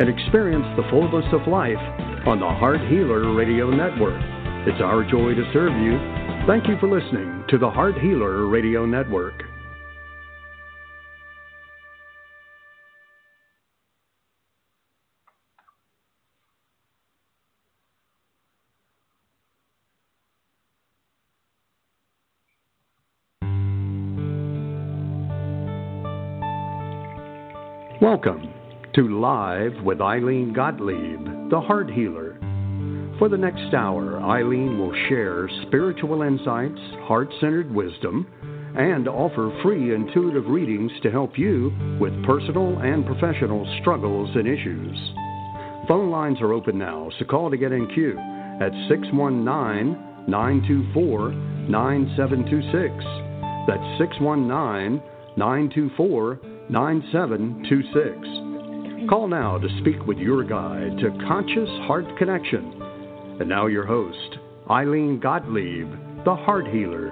and experience the fullness of life on the Heart Healer Radio Network. It's our joy to serve you. Thank you for listening to the Heart Healer Radio Network. Welcome to Live with Ilene Gottlieb, the Heart Healer. For the next hour, Ilene will share spiritual insights, heart centered wisdom, and offer free intuitive readings to help you with personal and professional struggles and issues. Phone lines are open now, so call to get in queue at 619 924 9726. That's 619 924 9726. Call now to speak with your guide to Conscious Heart Connection. And now, your host, Ilene Gottlieb, the Heart Healer.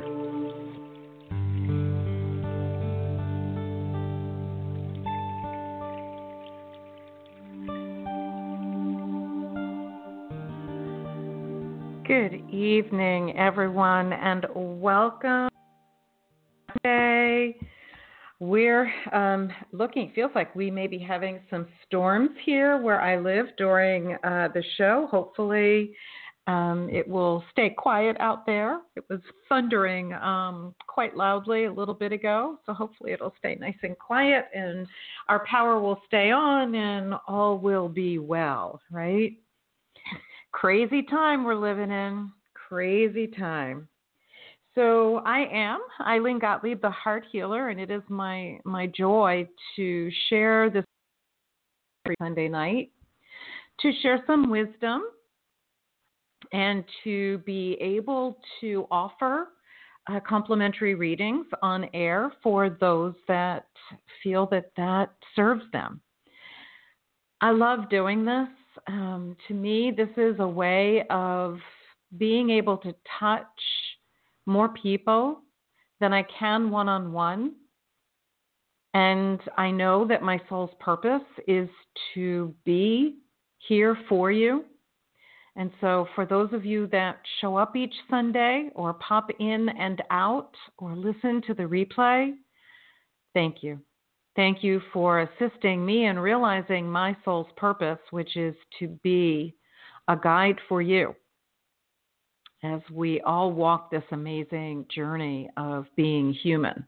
Good evening, everyone, and welcome. Today we're um, looking, feels like we may be having some storms here where I live during uh, the show. Hopefully, um, it will stay quiet out there. It was thundering um, quite loudly a little bit ago, so hopefully, it'll stay nice and quiet and our power will stay on and all will be well, right? Crazy time we're living in. Crazy time. So I am Ilene Gottlieb, the Heart Healer, and it is my my joy to share this every Sunday night, to share some wisdom, and to be able to offer uh, complimentary readings on air for those that feel that that serves them. I love doing this. Um, to me, this is a way of being able to touch more people than I can one on one. And I know that my soul's purpose is to be here for you. And so, for those of you that show up each Sunday or pop in and out or listen to the replay, thank you. Thank you for assisting me in realizing my soul's purpose, which is to be a guide for you as we all walk this amazing journey of being human.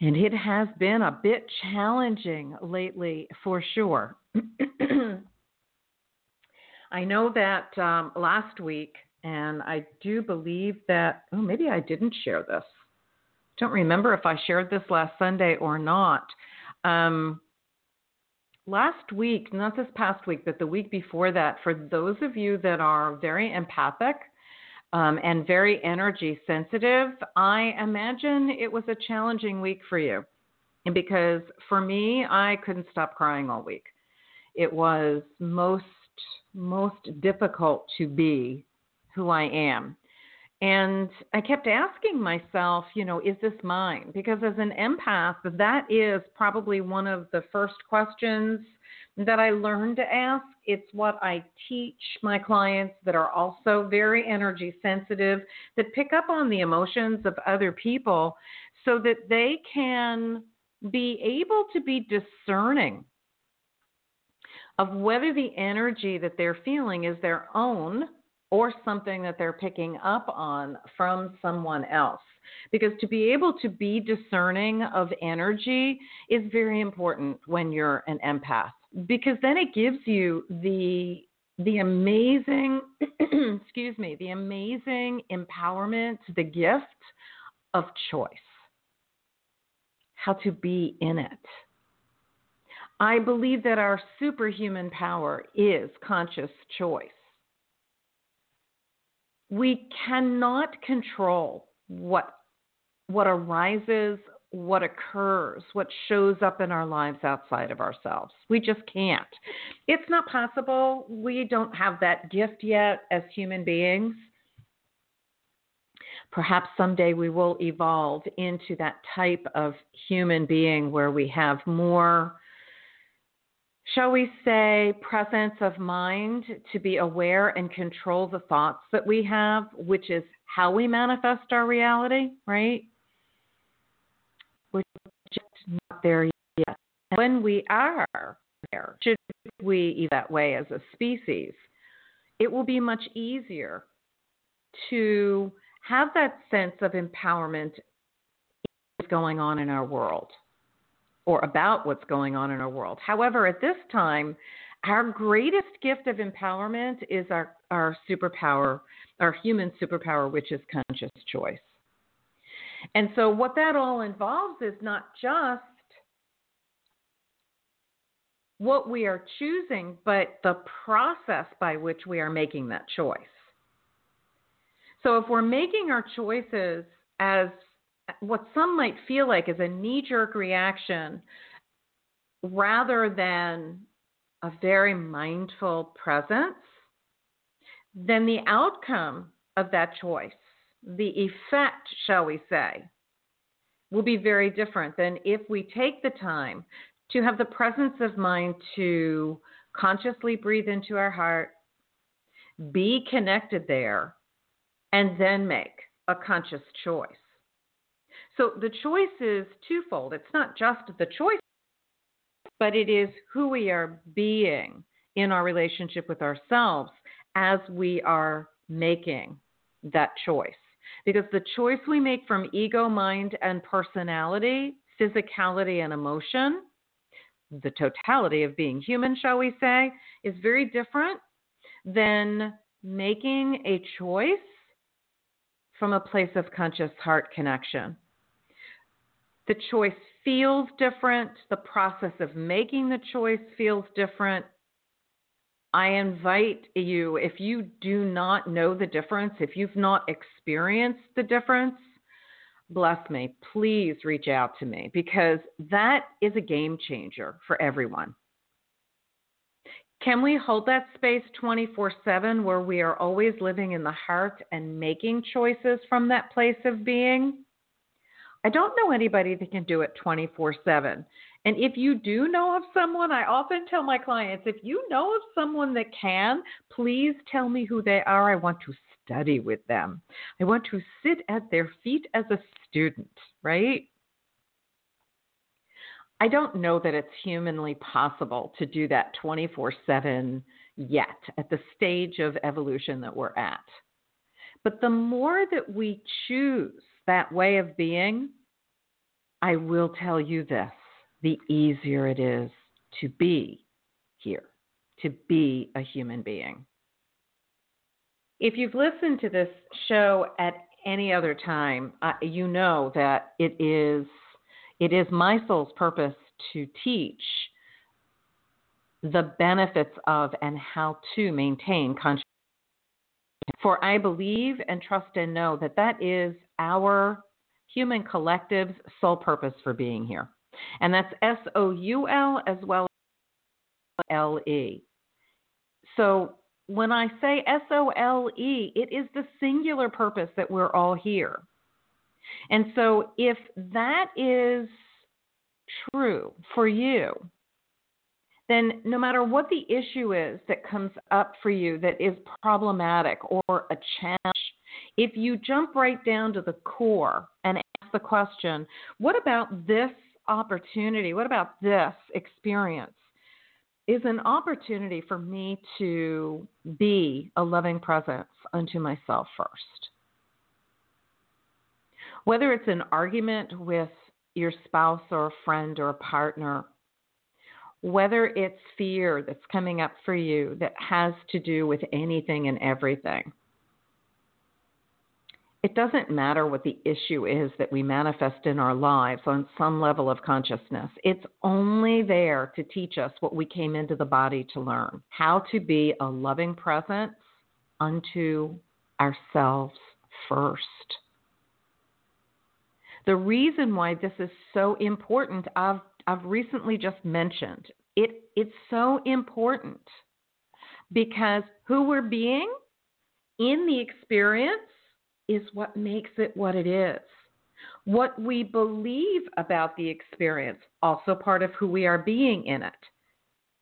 And it has been a bit challenging lately, for sure. I know that um, last week, and I do believe that, oh, maybe I didn't share this. Don't remember if I shared this last Sunday or not. Um, last week, not this past week, but the week before that, for those of you that are very empathic, um, and very energy sensitive, I imagine it was a challenging week for you. Because for me, I couldn't stop crying all week. It was most most difficult to be who I am. And I kept asking myself, you know, is this mine? Because as an empath, that is probably one of the first questions that I learned to ask. It's what I teach my clients that are also very energy sensitive, that pick up on the emotions of other people so that they can be able to be discerning of whether the energy that they're feeling is their own or something that they're picking up on from someone else. Because to be able to be discerning of energy is very important when you're an empath because then it gives you the the amazing excuse me the amazing empowerment the gift of choice how to be in it I believe that our superhuman power is conscious choice. We cannot control what what arises, what occurs, what shows up in our lives outside of ourselves. We just can't. It's not possible. We don't have that gift yet as human beings. Perhaps someday we will evolve into that type of human being where we have more shall we say, presence of mind to be aware and control the thoughts that we have, which is how we manifest our reality, right? Not there yet. And when we are there, should we eat that way as a species, it will be much easier to have that sense of empowerment going on in our world or about what's going on in our world. However, at this time, our greatest gift of empowerment is our, our superpower, our human superpower, which is conscious choice. And so, what that all involves is not just what we are choosing, but the process by which we are making that choice. So, if we're making our choices as what some might feel like is a knee jerk reaction rather than a very mindful presence, then the outcome of that choice, the effect, shall we say, will be very different than if we take the time to have the presence of mind to consciously breathe into our heart, be connected there, and then make a conscious choice. So the choice is twofold. It's not just the choice, but it is who we are being in our relationship with ourselves as we are making that choice. Because the choice we make from ego, mind, and personality, physicality, and emotion, the totality of being human, shall we say, is very different than making a choice from a place of conscious heart connection. The choice feels different. The process of making the choice feels different. I invite you, if you do not know the difference, if you've not experienced the difference, bless me, please reach out to me because that is a game changer for everyone. Can we hold that space 24 7 where we are always living in the heart and making choices from that place of being? I don't know anybody that can do it 24 7. And if you do know of someone, I often tell my clients if you know of someone that can, please tell me who they are. I want to study with them. I want to sit at their feet as a student, right? I don't know that it's humanly possible to do that 24 7 yet at the stage of evolution that we're at. But the more that we choose that way of being, I will tell you this the easier it is to be here, to be a human being. If you've listened to this show at any other time, uh, you know that it is it is my soul's purpose to teach the benefits of and how to maintain consciousness. For I believe and trust and know that that is our human collective's sole purpose for being here. And that's S O U L as well as L E. So when I say S O L E, it is the singular purpose that we're all here. And so if that is true for you, then no matter what the issue is that comes up for you that is problematic or a challenge, if you jump right down to the core and ask the question, what about this opportunity? What about this experience? Is an opportunity for me to be a loving presence unto myself first. Whether it's an argument with your spouse or a friend or a partner, whether it's fear that's coming up for you that has to do with anything and everything, it doesn't matter what the issue is that we manifest in our lives on some level of consciousness. It's only there to teach us what we came into the body to learn how to be a loving presence unto ourselves first. The reason why this is so important, I've, I've recently just mentioned. It, it's so important because who we're being in the experience is what makes it what it is. What we believe about the experience, also part of who we are being in it,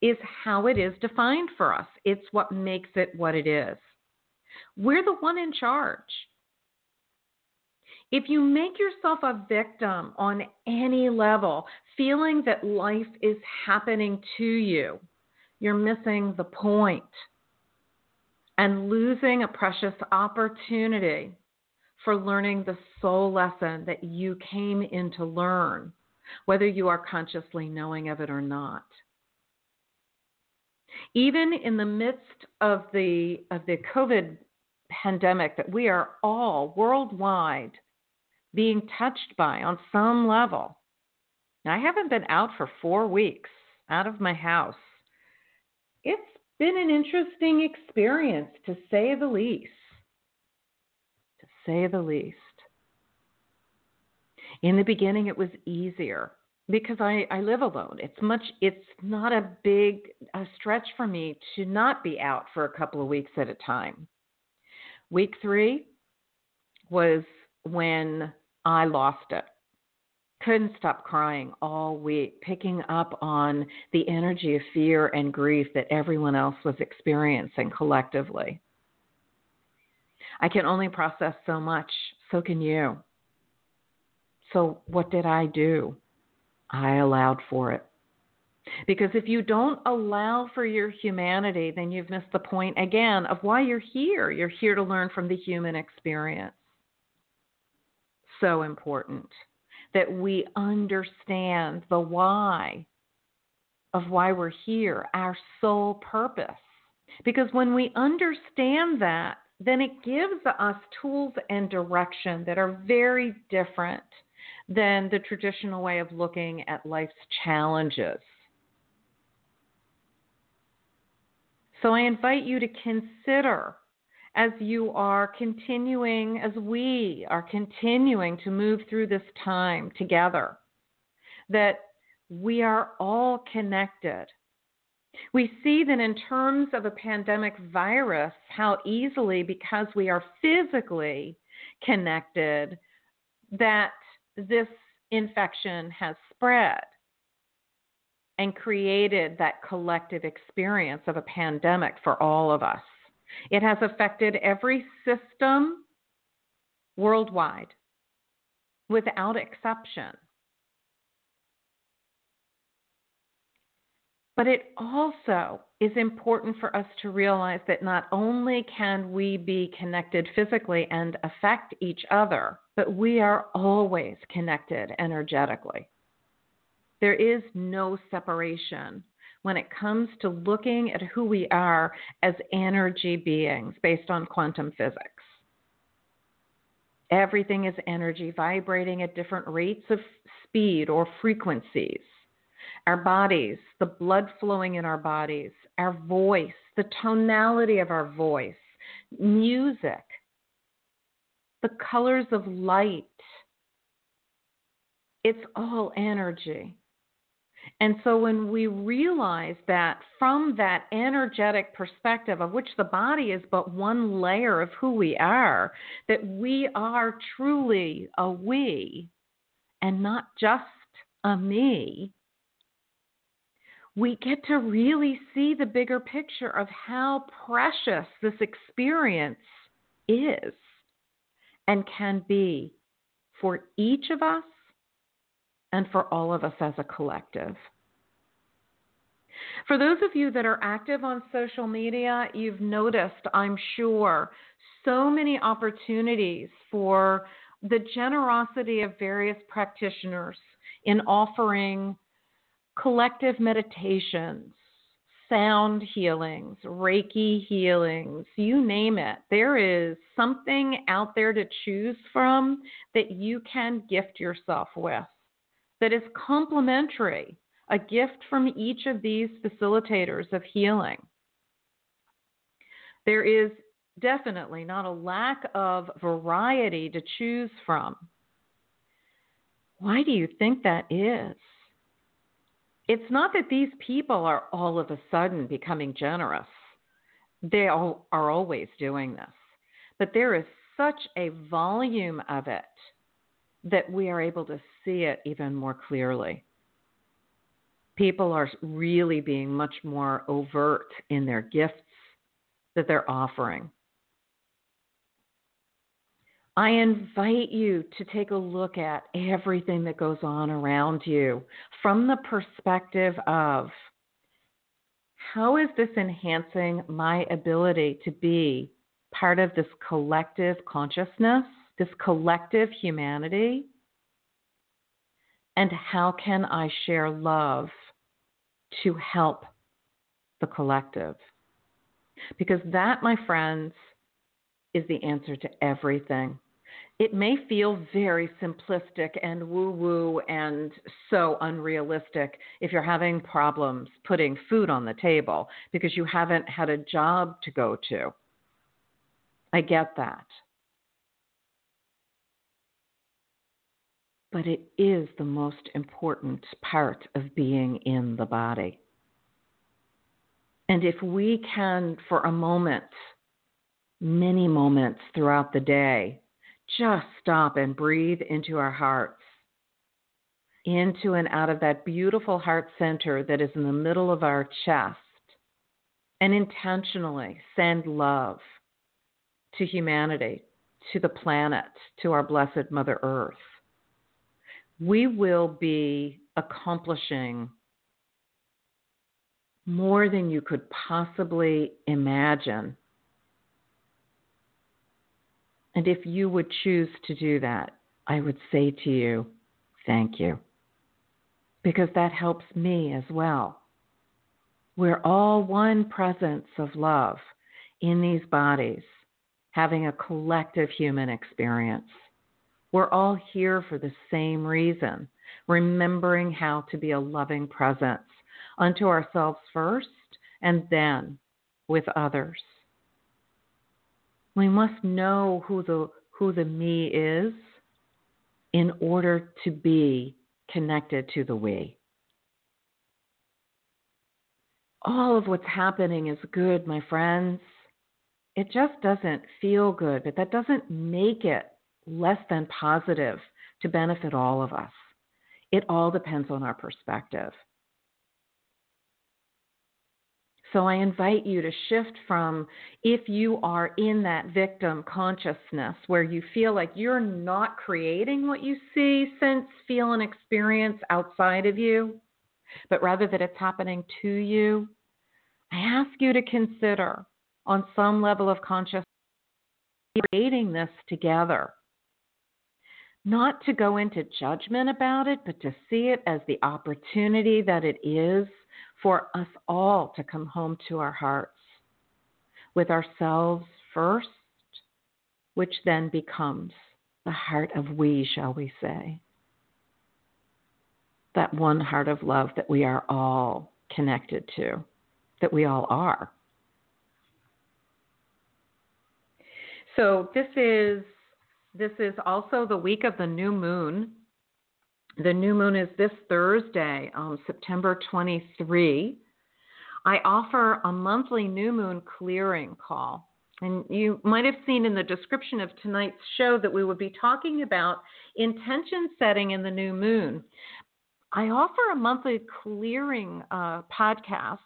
is how it is defined for us. It's what makes it what it is. We're the one in charge. If you make yourself a victim on any level, feeling that life is happening to you, you're missing the point and losing a precious opportunity for learning the soul lesson that you came in to learn, whether you are consciously knowing of it or not. Even in the midst of the of the COVID pandemic that we are all worldwide being touched by on some level. Now, I haven't been out for four weeks out of my house. It's been an interesting experience to say the least say the least. In the beginning, it was easier because I, I live alone. It's much. It's not a big a stretch for me to not be out for a couple of weeks at a time. Week three was when I lost it. Couldn't stop crying all week, picking up on the energy of fear and grief that everyone else was experiencing collectively. I can only process so much. So can you. So, what did I do? I allowed for it. Because if you don't allow for your humanity, then you've missed the point again of why you're here. You're here to learn from the human experience. So important that we understand the why of why we're here, our sole purpose. Because when we understand that, then it gives us tools and direction that are very different than the traditional way of looking at life's challenges. So I invite you to consider as you are continuing, as we are continuing to move through this time together, that we are all connected we see that in terms of a pandemic virus, how easily, because we are physically connected, that this infection has spread and created that collective experience of a pandemic for all of us. It has affected every system worldwide without exception. But it also is important for us to realize that not only can we be connected physically and affect each other, but we are always connected energetically. There is no separation when it comes to looking at who we are as energy beings based on quantum physics. Everything is energy vibrating at different rates of speed or frequencies our bodies, the blood flowing in our bodies, our voice, the tonality of our voice, music, the colors of light. It's all energy. And so when we realize that from that energetic perspective, of which the body is but one layer of who we are, that we are truly a we and not just a me, we get to really see the bigger picture of how precious this experience is and can be for each of us and for all of us as a collective. For those of you that are active on social media, you've noticed, I'm sure, so many opportunities for the generosity of various practitioners in offering collective meditations, sound healings, Reiki healings, you name it. There is something out there to choose from that you can gift yourself with that is complementary, a gift from each of these facilitators of healing. There is definitely not a lack of variety to choose from. Why do you think that is? It's not that these people are all of a sudden becoming generous. They all are always doing this. But there is such a volume of it that we are able to see it even more clearly. People are really being much more overt in their gifts that they're offering. I invite you to take a look at everything that goes on around you from the perspective of how is this enhancing my ability to be part of this collective consciousness, this collective humanity? And how can I share love to help the collective? Because that, my friends, is the answer to everything it may feel very simplistic and woo woo and so unrealistic if you're having problems putting food on the table because you haven't had a job to go to. I get that. But it is the most important part of being in the body. And if we can, for a moment, many moments throughout the day, just stop and breathe into our hearts, into and out of that beautiful heart center that is in the middle of our chest, and intentionally send love to humanity, to the planet, to our blessed Mother Earth. We will be accomplishing more than you could possibly imagine and if you would choose to do that, I would say to you, thank you. Because that helps me as well. We're all one presence of love in these bodies, having a collective human experience. We're all here for the same reason, remembering how to be a loving presence unto ourselves first and then with others. We must know who the who the me is in order to be connected to the we. All of what's happening is good, my friends. It just doesn't feel good, but that doesn't make it less than positive to benefit all of us. It all depends on our perspective. So I invite you to shift from if you are in that victim consciousness where you feel like you're not creating what you see, sense, feel, and experience outside of you, but rather that it's happening to you. I ask you to consider on some level of consciousness creating this together. Not to go into judgment about it, but to see it as the opportunity that it is for us all to come home to our hearts with ourselves first, which then becomes the heart of we, shall we say. That one heart of love that we are all connected to, that we all are. So this is this is also the week of the new moon the new moon is this Thursday, um, September 23. I offer a monthly new moon clearing call. And you might have seen in the description of tonight's show that we would be talking about intention setting in the new moon. I offer a monthly clearing uh, podcast.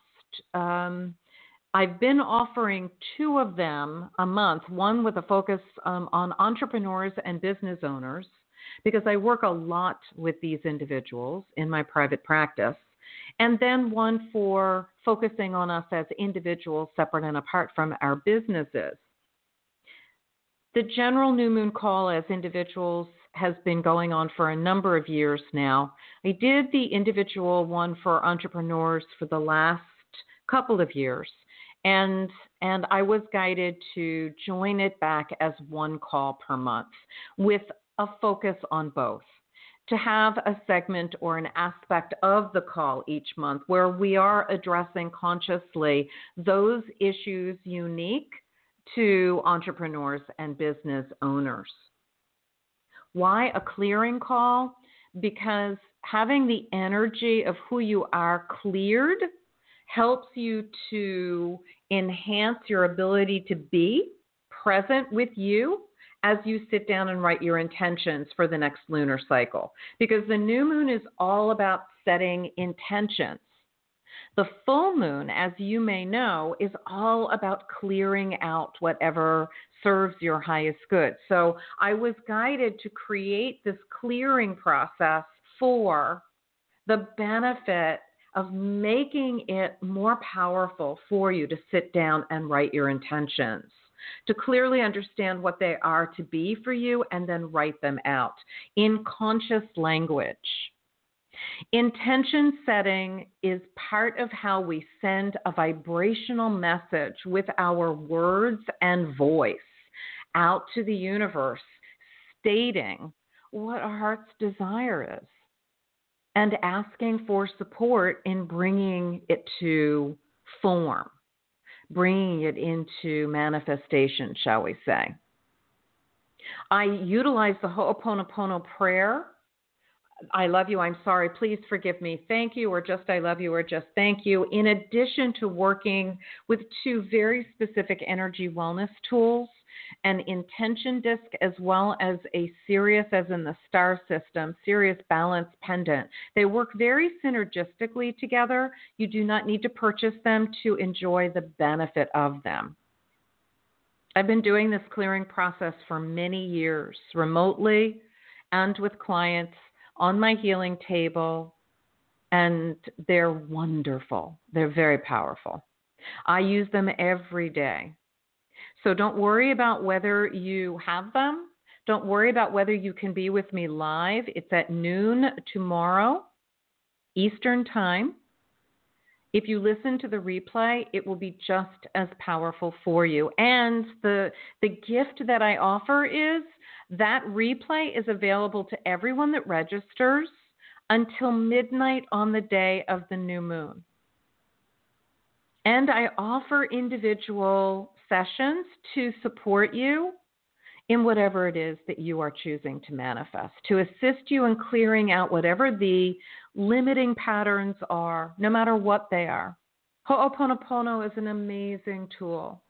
Um, I've been offering two of them a month, one with a focus um, on entrepreneurs and business owners, because I work a lot with these individuals in my private practice. And then one for focusing on us as individuals separate and apart from our businesses. The general new moon call as individuals has been going on for a number of years now. I did the individual one for entrepreneurs for the last couple of years. And and I was guided to join it back as one call per month with a focus on both. To have a segment or an aspect of the call each month where we are addressing consciously those issues unique to entrepreneurs and business owners. Why a clearing call? Because having the energy of who you are cleared helps you to enhance your ability to be present with you as you sit down and write your intentions for the next lunar cycle. Because the new moon is all about setting intentions. The full moon, as you may know, is all about clearing out whatever serves your highest good. So I was guided to create this clearing process for the benefit of making it more powerful for you to sit down and write your intentions, to clearly understand what they are to be for you, and then write them out in conscious language. Intention setting is part of how we send a vibrational message with our words and voice out to the universe, stating what our heart's desire is and asking for support in bringing it to form, bringing it into manifestation, shall we say. I utilize the Ho'oponopono prayer. I love you, I'm sorry, please forgive me, thank you, or just I love you, or just thank you, in addition to working with two very specific energy wellness tools an intention disc as well as a Sirius, as in the star system, Sirius balance pendant. They work very synergistically together. You do not need to purchase them to enjoy the benefit of them. I've been doing this clearing process for many years, remotely and with clients on my healing table, and they're wonderful. They're very powerful. I use them every day. So don't worry about whether you have them. Don't worry about whether you can be with me live. It's at noon tomorrow, Eastern Time. If you listen to the replay, it will be just as powerful for you. And the the gift that I offer is that replay is available to everyone that registers until midnight on the day of the new moon. And I offer individual sessions to support you in whatever it is that you are choosing to manifest, to assist you in clearing out whatever the limiting patterns are, no matter what they are. Ho'oponopono is an amazing tool,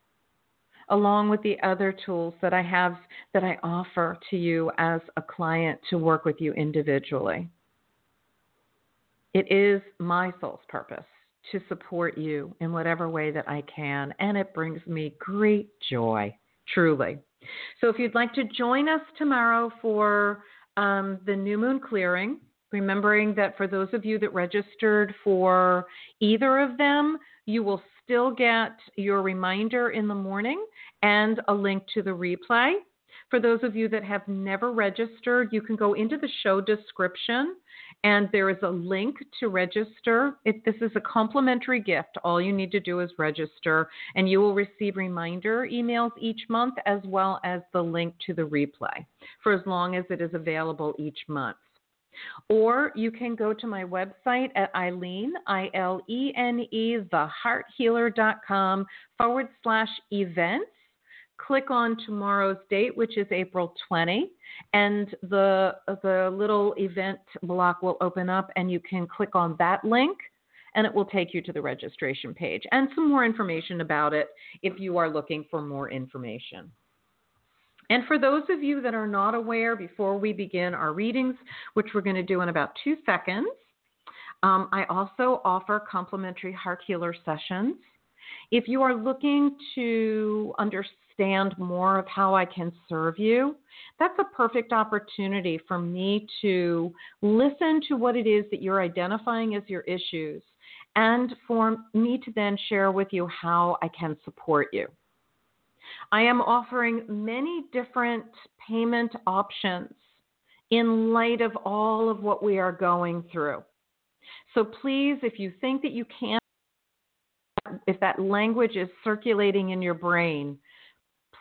along with the other tools that I have that I offer to you as a client to work with you individually. It is my soul's purpose to support you in whatever way that I can, and it brings me great joy, truly. So, if you'd like to join us tomorrow for um, the new moon clearing, remembering that for those of you that registered for either of them, you will still get your reminder in the morning and a link to the replay. For those of you that have never registered, you can go into the show description and there is a link to register. It, this is a complimentary gift. All you need to do is register, and you will receive reminder emails each month as well as the link to the replay for as long as it is available each month. Or you can go to my website at Ilene, I L E N E, thehearthealer.com forward slash events click on tomorrow's date, which is April 20, and the the little event block will open up, and you can click on that link, and it will take you to the registration page and some more information about it if you are looking for more information. And for those of you that are not aware, before we begin our readings, which we're going to do in about two seconds, um, I also offer complimentary heart healer sessions. If you are looking to understand understand more of how I can serve you, that's a perfect opportunity for me to listen to what it is that you're identifying as your issues and for me to then share with you how I can support you. I am offering many different payment options in light of all of what we are going through. So please, if you think that you can't if that language is circulating in your brain,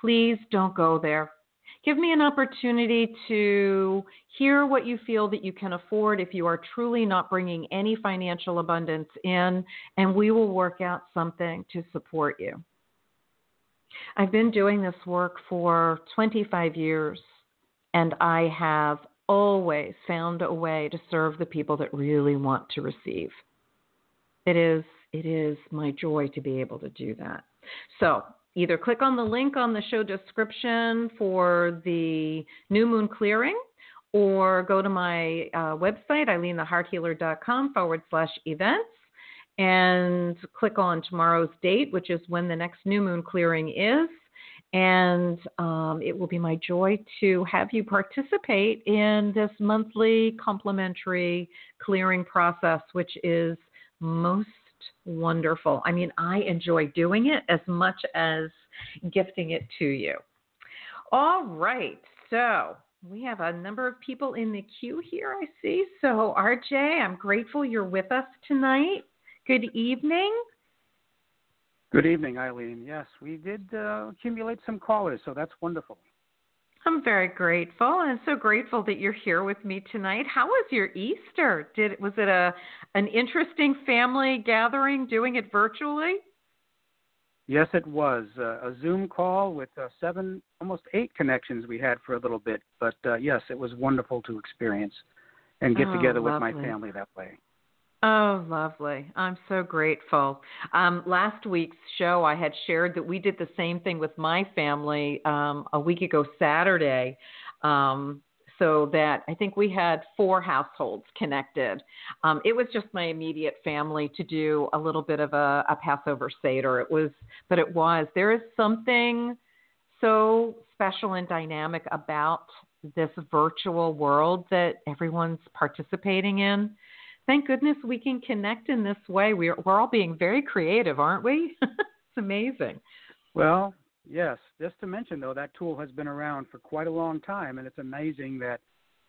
please don't go there. Give me an opportunity to hear what you feel that you can afford if you are truly not bringing any financial abundance in, and we will work out something to support you. I've been doing this work for 25 years, and I have always found a way to serve the people that really want to receive. It is it is my joy to be able to do that. So, either click on the link on the show description for the new moon clearing or go to my uh, website, ilenethehearthealer.com forward slash events, and click on tomorrow's date, which is when the next new moon clearing is. And um, it will be my joy to have you participate in this monthly complimentary clearing process, which is most wonderful. I mean, I enjoy doing it as much as gifting it to you. All right. So we have a number of people in the queue here, I see. So, RJ, I'm grateful you're with us tonight. Good evening. Good evening, Ilene. Yes, we did uh, accumulate some callers, so that's wonderful. I'm very grateful and so grateful that you're here with me tonight. How was your Easter? Did was it a an interesting family gathering doing it virtually? Yes, it was uh, a Zoom call with uh, seven, almost eight connections we had for a little bit. But uh, yes, it was wonderful to experience and get oh, together lovely. with my family that way. Oh, lovely. I'm so grateful. Um, last week's show, I had shared that we did the same thing with my family um, a week ago Saturday. Um, so that I think we had four households connected. Um, it was just my immediate family to do a little bit of a, a Passover Seder. It was, but it was. There is something so special and dynamic about this virtual world that everyone's participating in thank goodness we can connect in this way. We're, we're all being very creative, aren't we? it's amazing. Well, yes. Just to mention, though, that tool has been around for quite a long time, and it's amazing that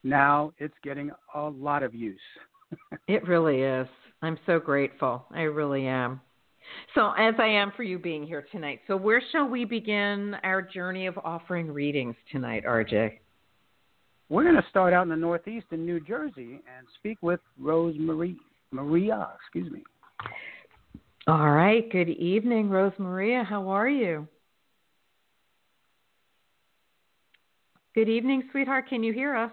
now it's getting a lot of use. it really is. I'm so grateful. I really am. So, as I am for you being here tonight, so where shall we begin our journey of offering readings tonight, RJ? We're going to start out in the Northeast in New Jersey and speak with Rose Marie Maria. Excuse me. All right. Good evening, Rose Maria. How are you? Good evening, sweetheart. Can you hear us?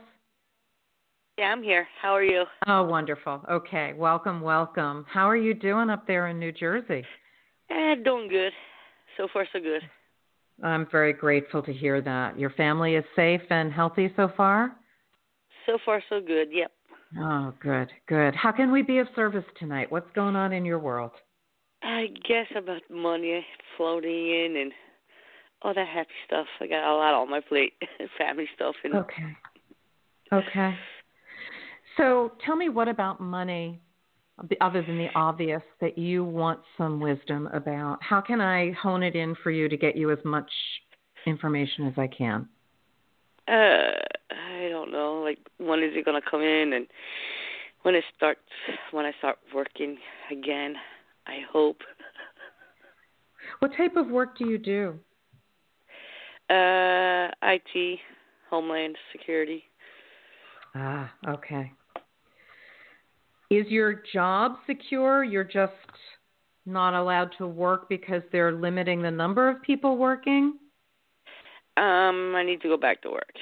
Yeah, I'm here. How are you? Oh, wonderful. Okay. Welcome, welcome. How are you doing up there in New Jersey? Eh, doing good. So far, so good. I'm very grateful to hear that. Your family is safe and healthy so far? So far, so good. Yep. Oh, good, good. How can we be of service tonight? What's going on in your world? I guess about money floating in and all that happy stuff. I got a lot on my plate, family stuff. And... Okay. Okay. So tell me, what about money other than the obvious that you want some wisdom about. How can I hone it in for you to get you as much information as I can? Uh, I don't know. Like, when is it gonna come in, and when it starts, when I start working again? I hope. What type of work do you do? Uh, IT, Homeland Security. Ah, okay. Is your job secure? You're just not allowed to work because they're limiting the number of people working? Um, I need to go back to work.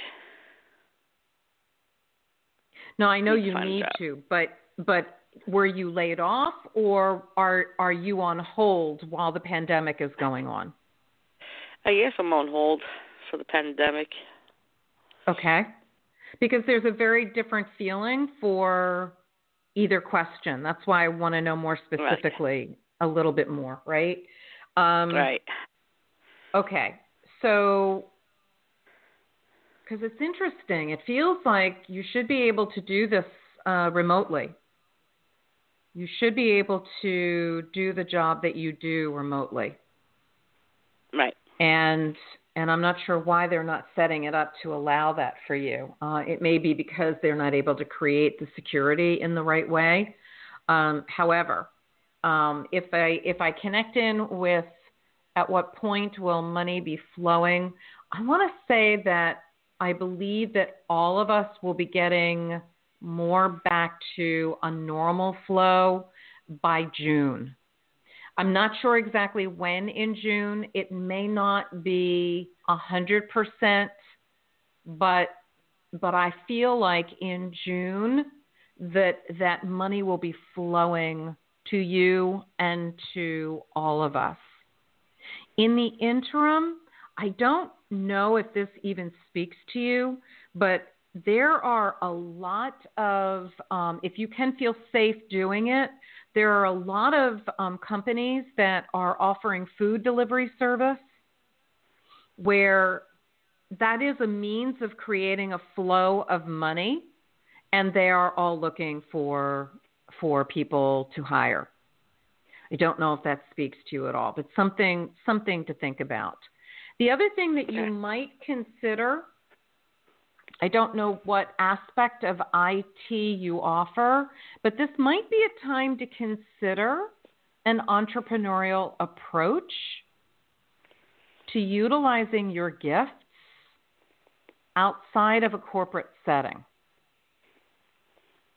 No, I know need you need to, but but were you laid off or are are you on hold while the pandemic is going on? I guess I'm on hold for the pandemic. Okay. Because there's a very different feeling for either question. That's why I want to know more specifically right. a little bit more, right? Um, right. Okay. So, because it's interesting, it feels like you should be able to do this uh, remotely. You should be able to do the job that you do remotely. Right. And and I'm not sure why they're not setting it up to allow that for you. Uh, it may be because they're not able to create the security in the right way. Um, however, Um, if I if I connect in with at what point will money be flowing, I want to say that I believe that all of us will be getting more back to a normal flow by June. I'm not sure exactly when in June. It may not be a hundred percent, but but I feel like in June that that money will be flowing to you and to all of us. In the interim, I don't know if this even speaks to you, but there are a lot of, um, if you can feel safe doing it, there are a lot of um, companies that are offering food delivery service where that is a means of creating a flow of money, and they are all looking for for people to hire. I don't know if that speaks to you at all, but something something to think about. The other thing that you might consider, I don't know what aspect of IT you offer, but this might be a time to consider an entrepreneurial approach to utilizing your gifts outside of a corporate setting.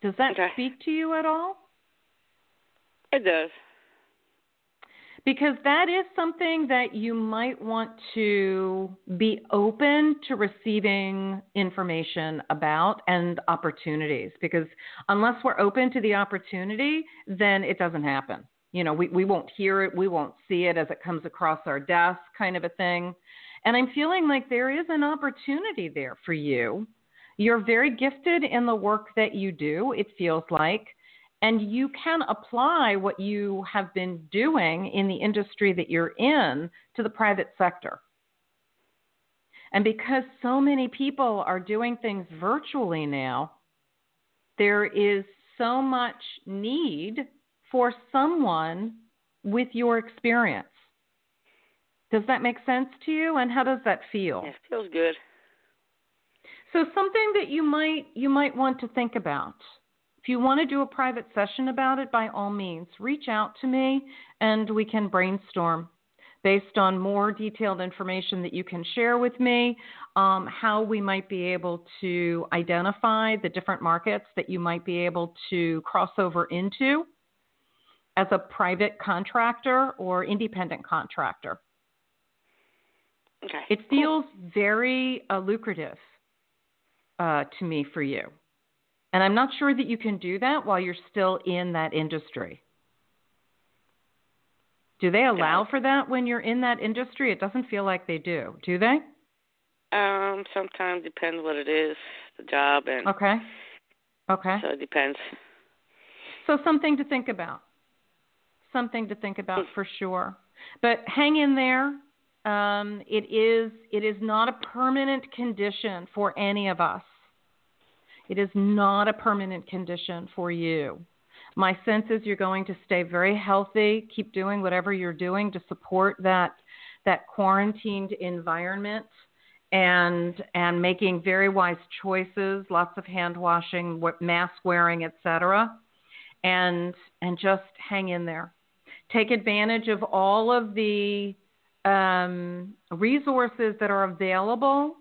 Does that okay. speak to you at all? It does because that is something that you might want to be open to receiving information about and opportunities because unless we're open to the opportunity then it doesn't happen. You know we, we won't hear it we won't see it as it comes across our desk kind of a thing. And i'm feeling like there is an opportunity there for you. You're very gifted in the work that you do it feels like and you can apply what you have been doing in the industry that you're in to the private sector. And because so many people are doing things virtually now, there is so much need for someone with your experience. Does that make sense to you? And how does that feel? It feels good. So something that you might you might want to think about if you want to do a private session about it, by all means, reach out to me and we can brainstorm based on more detailed information that you can share with me, um, how we might be able to identify the different markets that you might be able to cross over into as a private contractor or independent contractor. Okay. It feels very uh, lucrative uh, to me for you. And I'm not sure that you can do that while you're still in that industry. Do they allow for that when you're in that industry? It doesn't feel like they do. Do they? Um, sometimes depends what it is, the job and Okay. Okay. So it depends. So something to think about. Something to think about for sure. But hang in there. Um, it is it is not a permanent condition for any of us. It is not a permanent condition for you. My sense is you're going to stay very healthy, keep doing whatever you're doing to support that that quarantined environment and and making very wise choices, lots of hand washing, mask wearing, etc. And and just hang in there. Take advantage of all of the um, resources that are available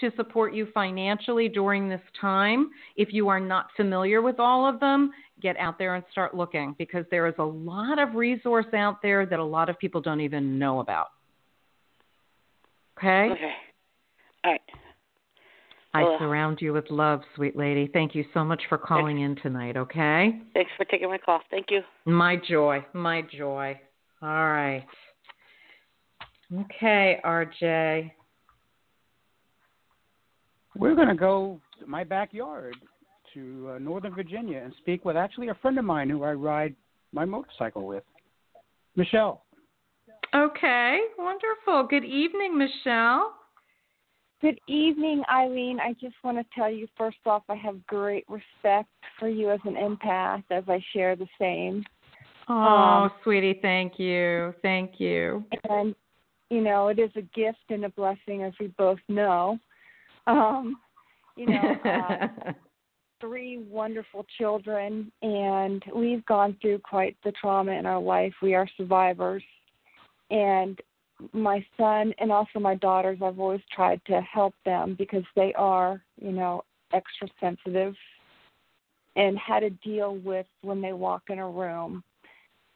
to support you financially during this time. If you are not familiar with all of them, get out there and start looking because there is a lot of resource out there that a lot of people don't even know about. Okay? Okay. All right. I well, uh, surround you with love, sweet lady. Thank you so much for calling in tonight, okay? Thanks for taking my call. Thank you. My joy. My joy. All right. Okay, RJ we're going to go to my backyard to uh, Northern Virginia and speak with actually a friend of mine who I ride my motorcycle with, Michelle. Okay, wonderful. Good evening, Michelle. Good evening, Ilene. I just want to tell you first off, I have great respect for you as an empath, as I share the same. Oh, um, sweetie, thank you. Thank you. And, you know, it is a gift and a blessing, as we both know. Um, you know, uh, three wonderful children, and we've gone through quite the trauma in our life. We are survivors. And my son and also my daughters, I've always tried to help them because they are, you know, extra sensitive and how to deal with when they walk in a room.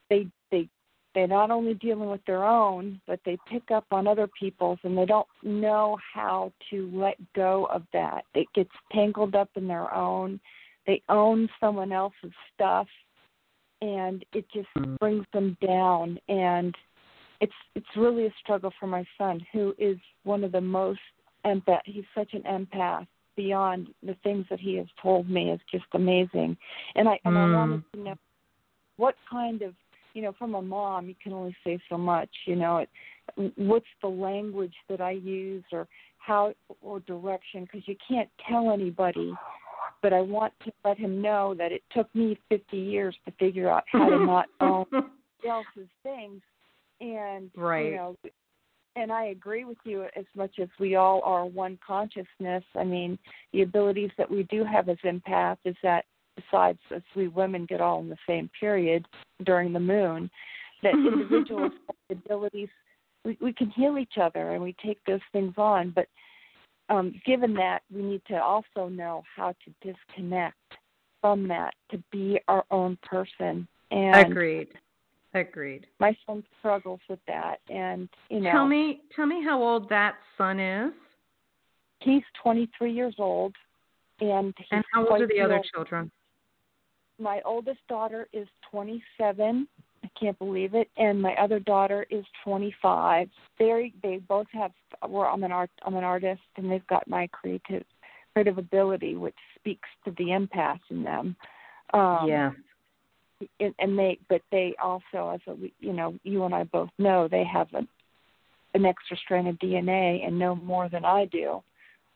They they they're not only dealing with their own, but they pick up on other people's and they don't know how to let go of that. It gets tangled up in their own. They own someone else's stuff and it just Mm. brings them down and it's it's really a struggle for my son who is one of the most empath he's such an empath beyond the things that he has told me is just amazing and i and Mm. i wanted to know what kind of you know from a mom you can only say so much you know it, what's the language that i use or how or direction because you can't tell anybody but i want to let him know that it took me 50 years to figure out how to not own else's things and Right. you know and I agree with you as much as we all are one consciousness. I mean, the abilities that we do have as empath is that besides us we women get all in the same period during the moon, that individuals have abilities we, we can heal each other and we take those things on. But um, given that, we need to also know how to disconnect from that to be our own person. And Agreed. Agreed. my son struggles with that, and you know, Tell me, tell me how old that son is, he's 23 years old, and he's and how old are the other old. children? My oldest daughter is 27. I can't believe it, and my other daughter is 25. They they both have. Well, I'm an art. I'm an artist, and they've got my creative creative ability, which speaks to the empath in them. Um, yeah. and, and they but they also as a you know you and I both know they have a, an extra strand of DNA and know more than I do.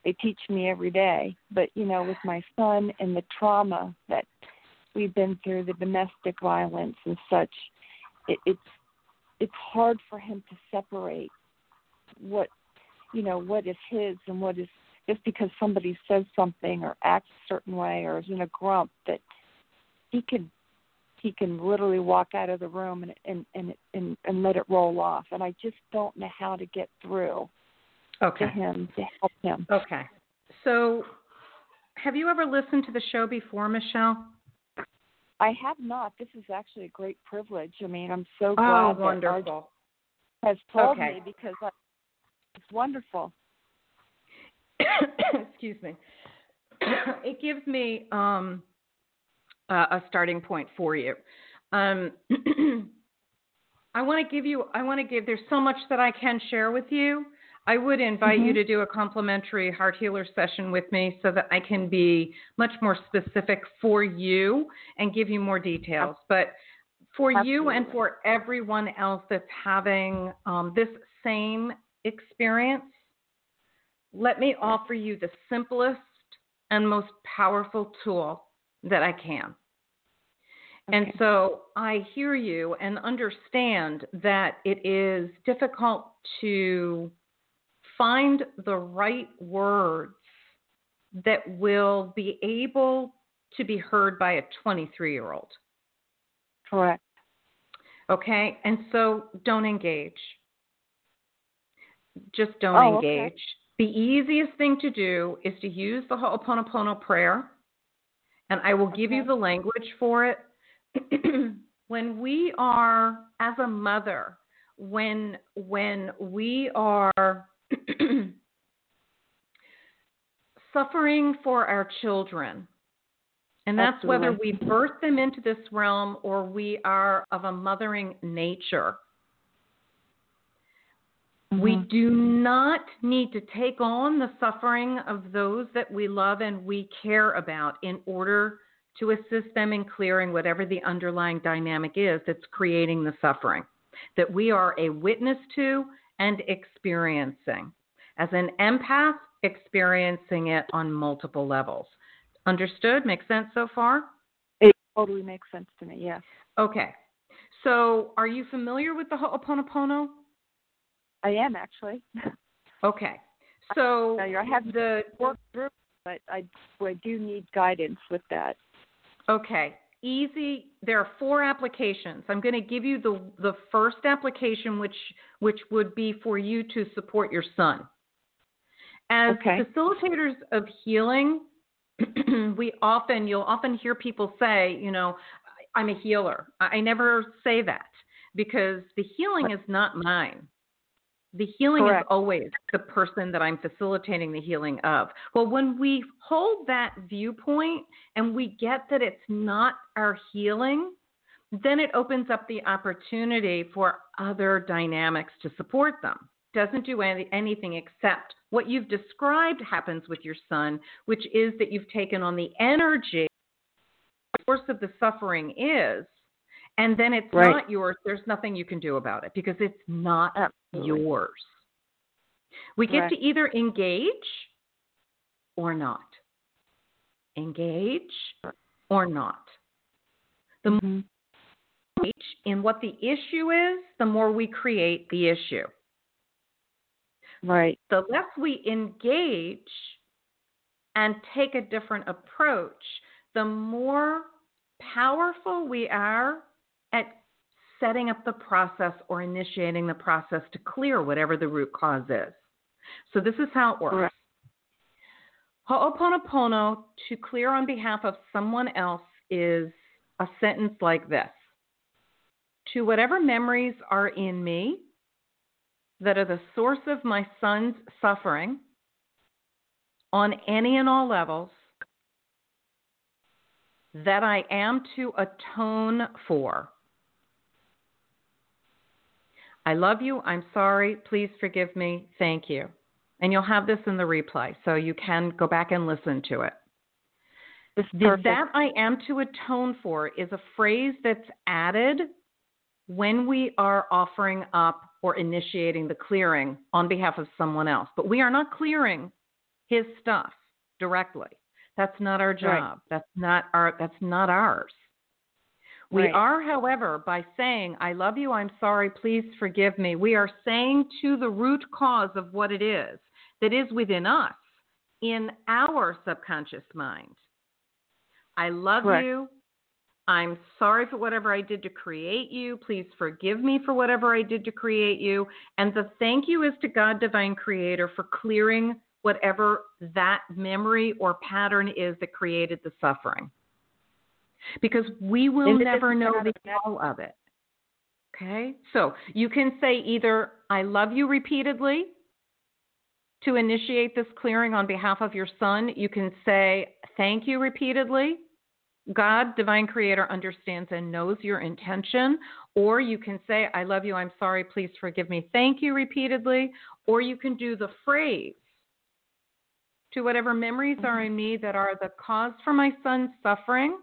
They teach me every day, but you know with my son and the trauma that we've been through, the domestic violence and such, it, it's it's hard for him to separate what you know what is his and what is just because somebody says something or acts a certain way or is in a grump that he can he can literally walk out of the room and and and and, and let it roll off and i just don't know how to get through Okay. to him to help him Okay. So, have you ever listened to the show before, Michelle? I have not this is actually a great privilege i mean i'm so glad Oh, that wonderful. Art has told Okay. me because I, it's wonderful Excuse me. it gives me um, uh, a starting point for you. Um, I want to give you. I want to give. There's so much that I can share with you. I would invite you Mhm. to do a complimentary heart healer session with me so that I can be much more specific for you and give you more details. But for you and for everyone else that's having um, this same experience, let me offer you the simplest and most powerful tool that I can. And Okay. so I hear you and understand that it is difficult to find the right words that will be able to be heard by a 23 year old. correct Okay. And so don't engage. Just don't Oh, okay. engage. The easiest thing to do is to use the Ho'oponopono prayer, and I will give you the language for it. when we are, as a mother, when when we are suffering for our children, and that's whether we birth them into this realm or we are of a mothering nature. We Mhm. do not need to take on the suffering of those that we love and we care about in order to assist them in clearing whatever the underlying dynamic is that's creating the suffering that we are a witness to and experiencing. As an empath, experiencing it on multiple levels. Understood? Makes sense so far? it totally makes sense to me yes Okay. So, are you familiar with the Ho'oponopono? i am actually Okay. So I have the work group but I, I do need guidance with that. Okay. Easy. There are four applications. I'm going to give you the the first application, which which would be for you to support your son. As okay. facilitators of healing, we often you'll often hear people say, you know, I'm a healer. I never say that because the healing is not mine. The healing Correct. is always the person that I'm facilitating the healing of. Well, when we hold that viewpoint and we get that it's not our healing, then it opens up the opportunity for other dynamics to support them. Doesn't do any, anything except what you've described happens with your son, which is that you've taken on the energy, the source of the suffering is, and then it's Right. not yours. There's nothing you can do about it because it's not. Yours. We get Correct. to either engage or not. Engage or not. The more Mhm. we engage in what the issue is, the more we create the issue. Right. The less we engage and take a different approach, the more powerful we are setting up the process or initiating the process to clear whatever the root cause is. So, this is how it works. Correct. Ho'oponopono to clear on behalf of someone else is a sentence like this To whatever memories are in me that are the source of my son's suffering on any and all levels, that I am to atone for. I love you. I'm sorry. Please forgive me. Thank you. And you'll have this in the replay, so you can go back and listen to it. The that I am to atone for is a phrase that's added when we are offering up or initiating the clearing on behalf of someone else. But we are not clearing his stuff directly. That's not our job. Right. That's not our that's not ours. We Right. are, however, by saying, I love you, I'm sorry, please forgive me, we are saying to the root cause of what it is that is within us, in our subconscious mind. I love Correct. you. I'm sorry for whatever I did to create you. Please forgive me for whatever I did to create you. And the thank you is to God, Divine Creator, for clearing whatever that memory or pattern is that created the suffering. Because we will never know the all of it. Okay? So you can say either, I love you repeatedly to initiate this clearing on behalf of your son. You can say, thank you repeatedly. God, divine creator, understands and knows your intention. Or you can say, I love you, I'm sorry, please forgive me, thank you repeatedly. Or you can do the phrase to whatever memories are in me that are the cause for my son's suffering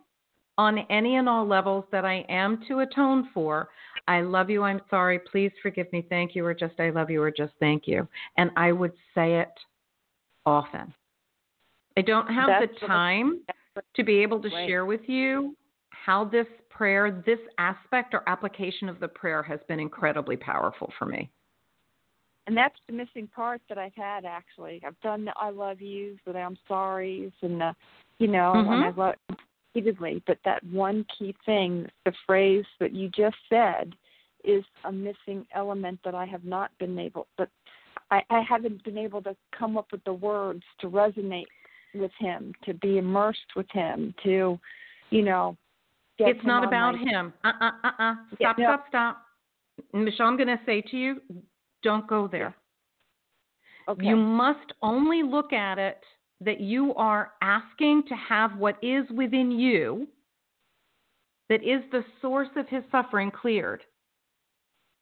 on any and all levels that I am to atone for. I love you, I'm sorry, please forgive me, thank you, or just I love you, or just thank you. And I would say it often. I don't have That's the time to be able to Right. share with you how this prayer, this aspect or application of the prayer has been incredibly powerful for me. And that's the missing part that I've had actually. I've done the I love yous, the I'm sorry's, and the, you know, and I Mhm. love repeatedly. But that one key thing, the phrase that you just said, is a missing element that I have not been able. But I, I haven't been able to come up with the words to resonate with him, to be immersed with him, to, you know. Get it's not about my- him. Uh uh uh uh. Yeah, Stop, no. stop, stop. Michelle, I'm going to say to you, don't go there. Okay. You must only look at it that you are asking to have what is within you that is the source of his suffering cleared.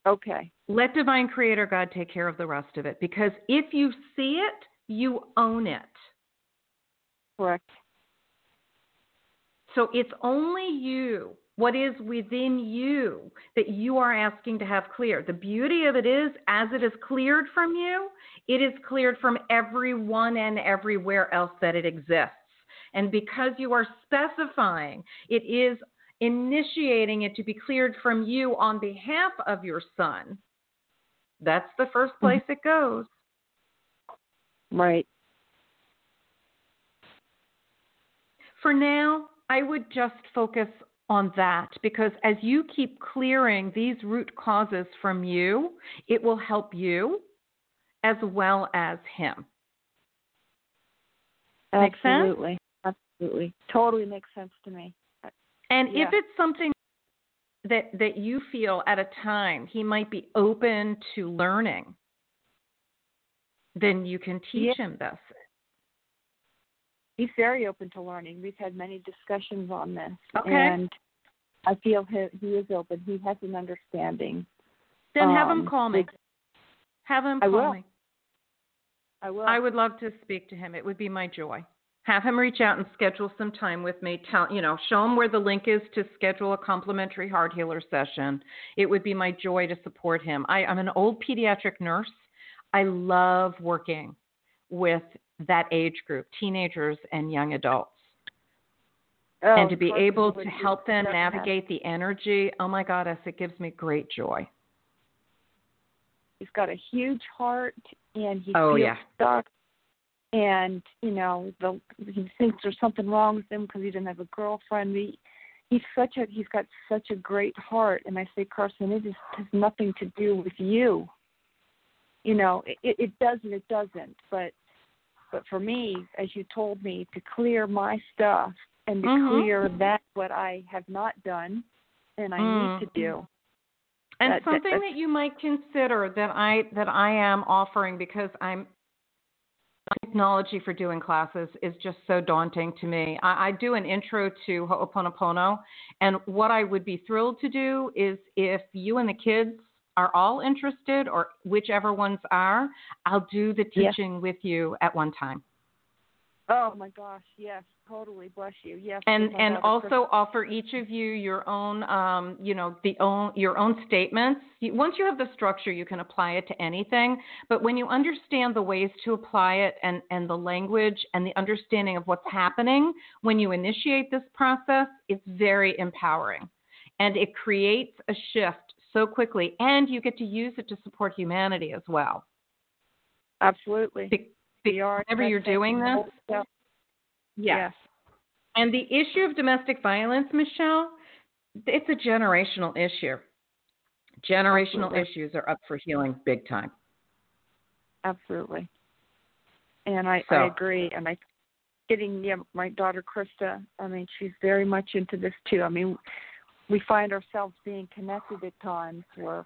okay. Let divine creator God take care of the rest of it because if you see it, you own it. Correct. So it's only you, what is within you, that you are asking to have clear. The beauty of it is, as it is cleared from you, it is cleared from everyone and everywhere else that it exists. And because you are specifying, it is initiating it to be cleared from you on behalf of your son. That's the first mm-hmm. place it goes. Right. for now, I would just focus on that because as you keep clearing these root causes from you, it will help you as well as him. Absolutely. sense? Absolutely. Totally makes sense to me. And Yeah. if it's something that that you feel at a time he might be open to learning, then you can teach Yeah. him this. He's very open to learning. We've had many discussions on this. Okay. And I feel he, he is open. He has an understanding. Then have him Um, call me. Have him I call will. me. I will. I would love to speak to him. It would be my joy. Have him reach out and schedule some time with me. Tell you know, show him where the link is to schedule a complimentary heart healer session. It would be my joy to support him. I, I'm an old pediatric nurse. I love working with that age group, teenagers and young adults. Oh, and to be able to help them navigate the energy, oh my goddess, it gives me great joy. He's got a huge heart, and he Oh, feels yeah. stuck. And you know, the he thinks there's something wrong with him because he doesn't have a girlfriend. He, he's such a he's got such a great heart, and I say, Carson, it just has nothing to do with you. You know, it, it doesn't. It doesn't. But but for me, as you told me, to clear my stuff and to Mhm. clear that what I have not done and I need to Mm. do. And That- that- something that's- that you might consider that I that I am offering because I'm technology for doing classes is just so daunting to me. I, I do an intro to Ho'oponopono, and what I would be thrilled to do is if you and the kids are all interested, or whichever ones are, I'll do the teaching with you at one time. Oh my gosh, yes, totally. Bless you. Yes. and and also offer each of you your own um you know the own your own statements once you have the structure you can apply it to anything but when you understand the ways to apply it and and the language and the understanding of what's happening when you initiate this process it's very empowering and it creates a shift so quickly and you get to use it to support humanity as well Absolutely. Be- be- whenever you're doing this stuff. yes And the issue of domestic violence, Michelle, it's a generational issue. Generational Absolutely. issues are up for healing big time. Absolutely. And I, So- I agree. And I getting yeah, my daughter Krista, I mean, she's very much into this too. I mean, we find ourselves being connected at times where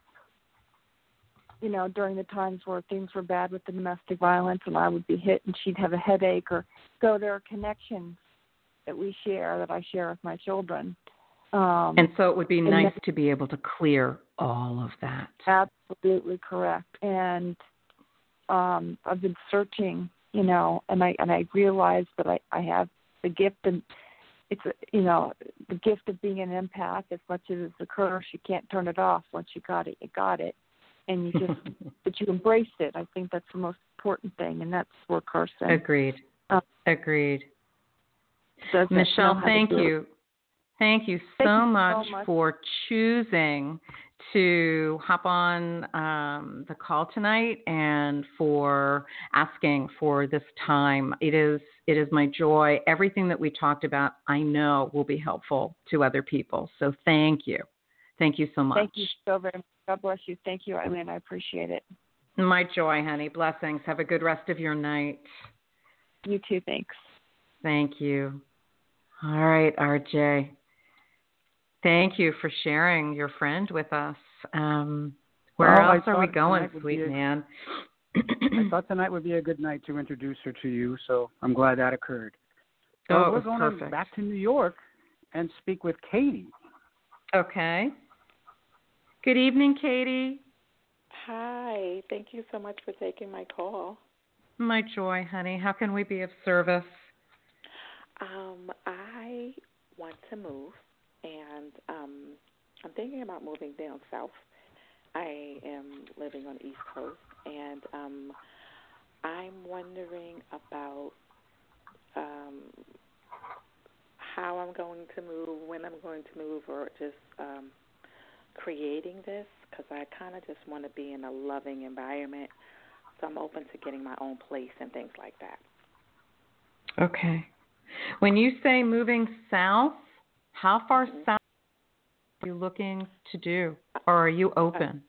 you know, during the times where things were bad with the domestic violence and I would be hit and she'd have a headache or so there are connections that we share that I share with my children. Um And so it would be nice that- to be able to clear all of that. Absolutely correct. And um I've been searching, you know, and I and I realized that I, I have the gift and it's you know, the gift of being an empath as much as it's a curse, you can't turn it off. Once you got it, you got it. And you just but you embrace it. I think that's the most important thing and that's where Carson Agreed. Uh, Agreed. Michelle, thank you. Thank you so, Thank you so much, much. for choosing to hop on um, the call tonight and for asking for this time. It is it is my joy. Everything that we talked about, I know, will be helpful to other people. So thank you. Thank you so much. Thank you so very much. God bless you. Thank you, Ilene. I appreciate it. My joy, honey. Blessings. Have a good rest of your night. You too, thanks. Thank you. All right, RJ. Thank you for sharing your friend with us. Um, where Well, else are we going, sweet a- man? I thought tonight would be a good night to introduce her to you, so I'm glad that occurred. Oh, So it we're going perfect. back to New York and speak with Katie. Okay. Good evening, Katie. Hi. Thank you so much for taking my call. My joy, honey. How can we be of service? Um, I want to move, and um, I'm thinking about moving down south. I am living on the East Coast, and um, I'm wondering about um, how I'm going to move, when I'm going to move, or just um, creating this because I kind of just want to be in a loving environment. So I'm open to getting my own place and things like that. Okay. When you say moving south, how far Mhm. south you looking to do, or are you open?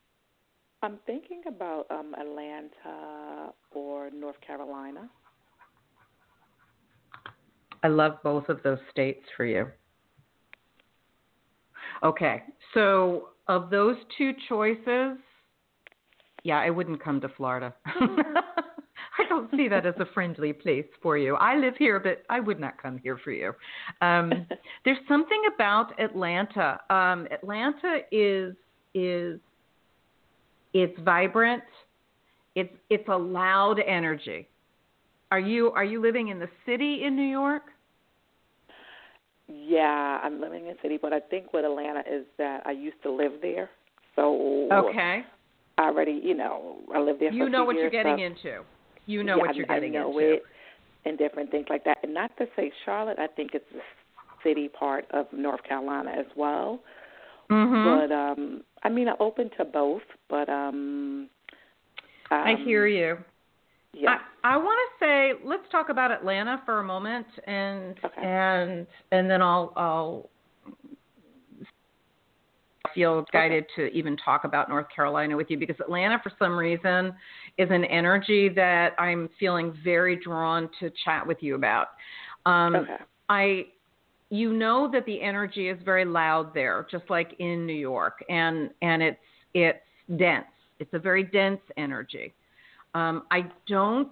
I'm thinking about um Atlanta or North Carolina. I love both of those states for you. Okay, so of those two choices, yeah, I wouldn't come to Florida. I don't see that as a friendly place for you. I live here, but I would not come here for you. Um, there's something about Atlanta. Um, Atlanta is is it's vibrant. It's it's a loud energy. Are you are you living in the city in New York? Yeah, I'm living in the city, but I think with Atlanta is that I used to live there, so Okay. I already, you know, I lived there. You a know what you're getting so, into. You know yeah, what you're I, getting I know into. it, and different things like that. And not to say Charlotte, I think it's the city part of North Carolina as well. Mhm. But um I mean, I'm open to both, but um, um I hear you. Yeah. I, I want to say let's talk about Atlanta for a moment, and Okay. and and then I'll I'll feel guided to even talk about North Carolina with you because Atlanta, for some reason, is an energy that I'm feeling very drawn to chat with you about. Um, okay. I you know that the energy is very loud there, just like in New York, and and it's it's dense. It's a very dense energy. Um, I don't,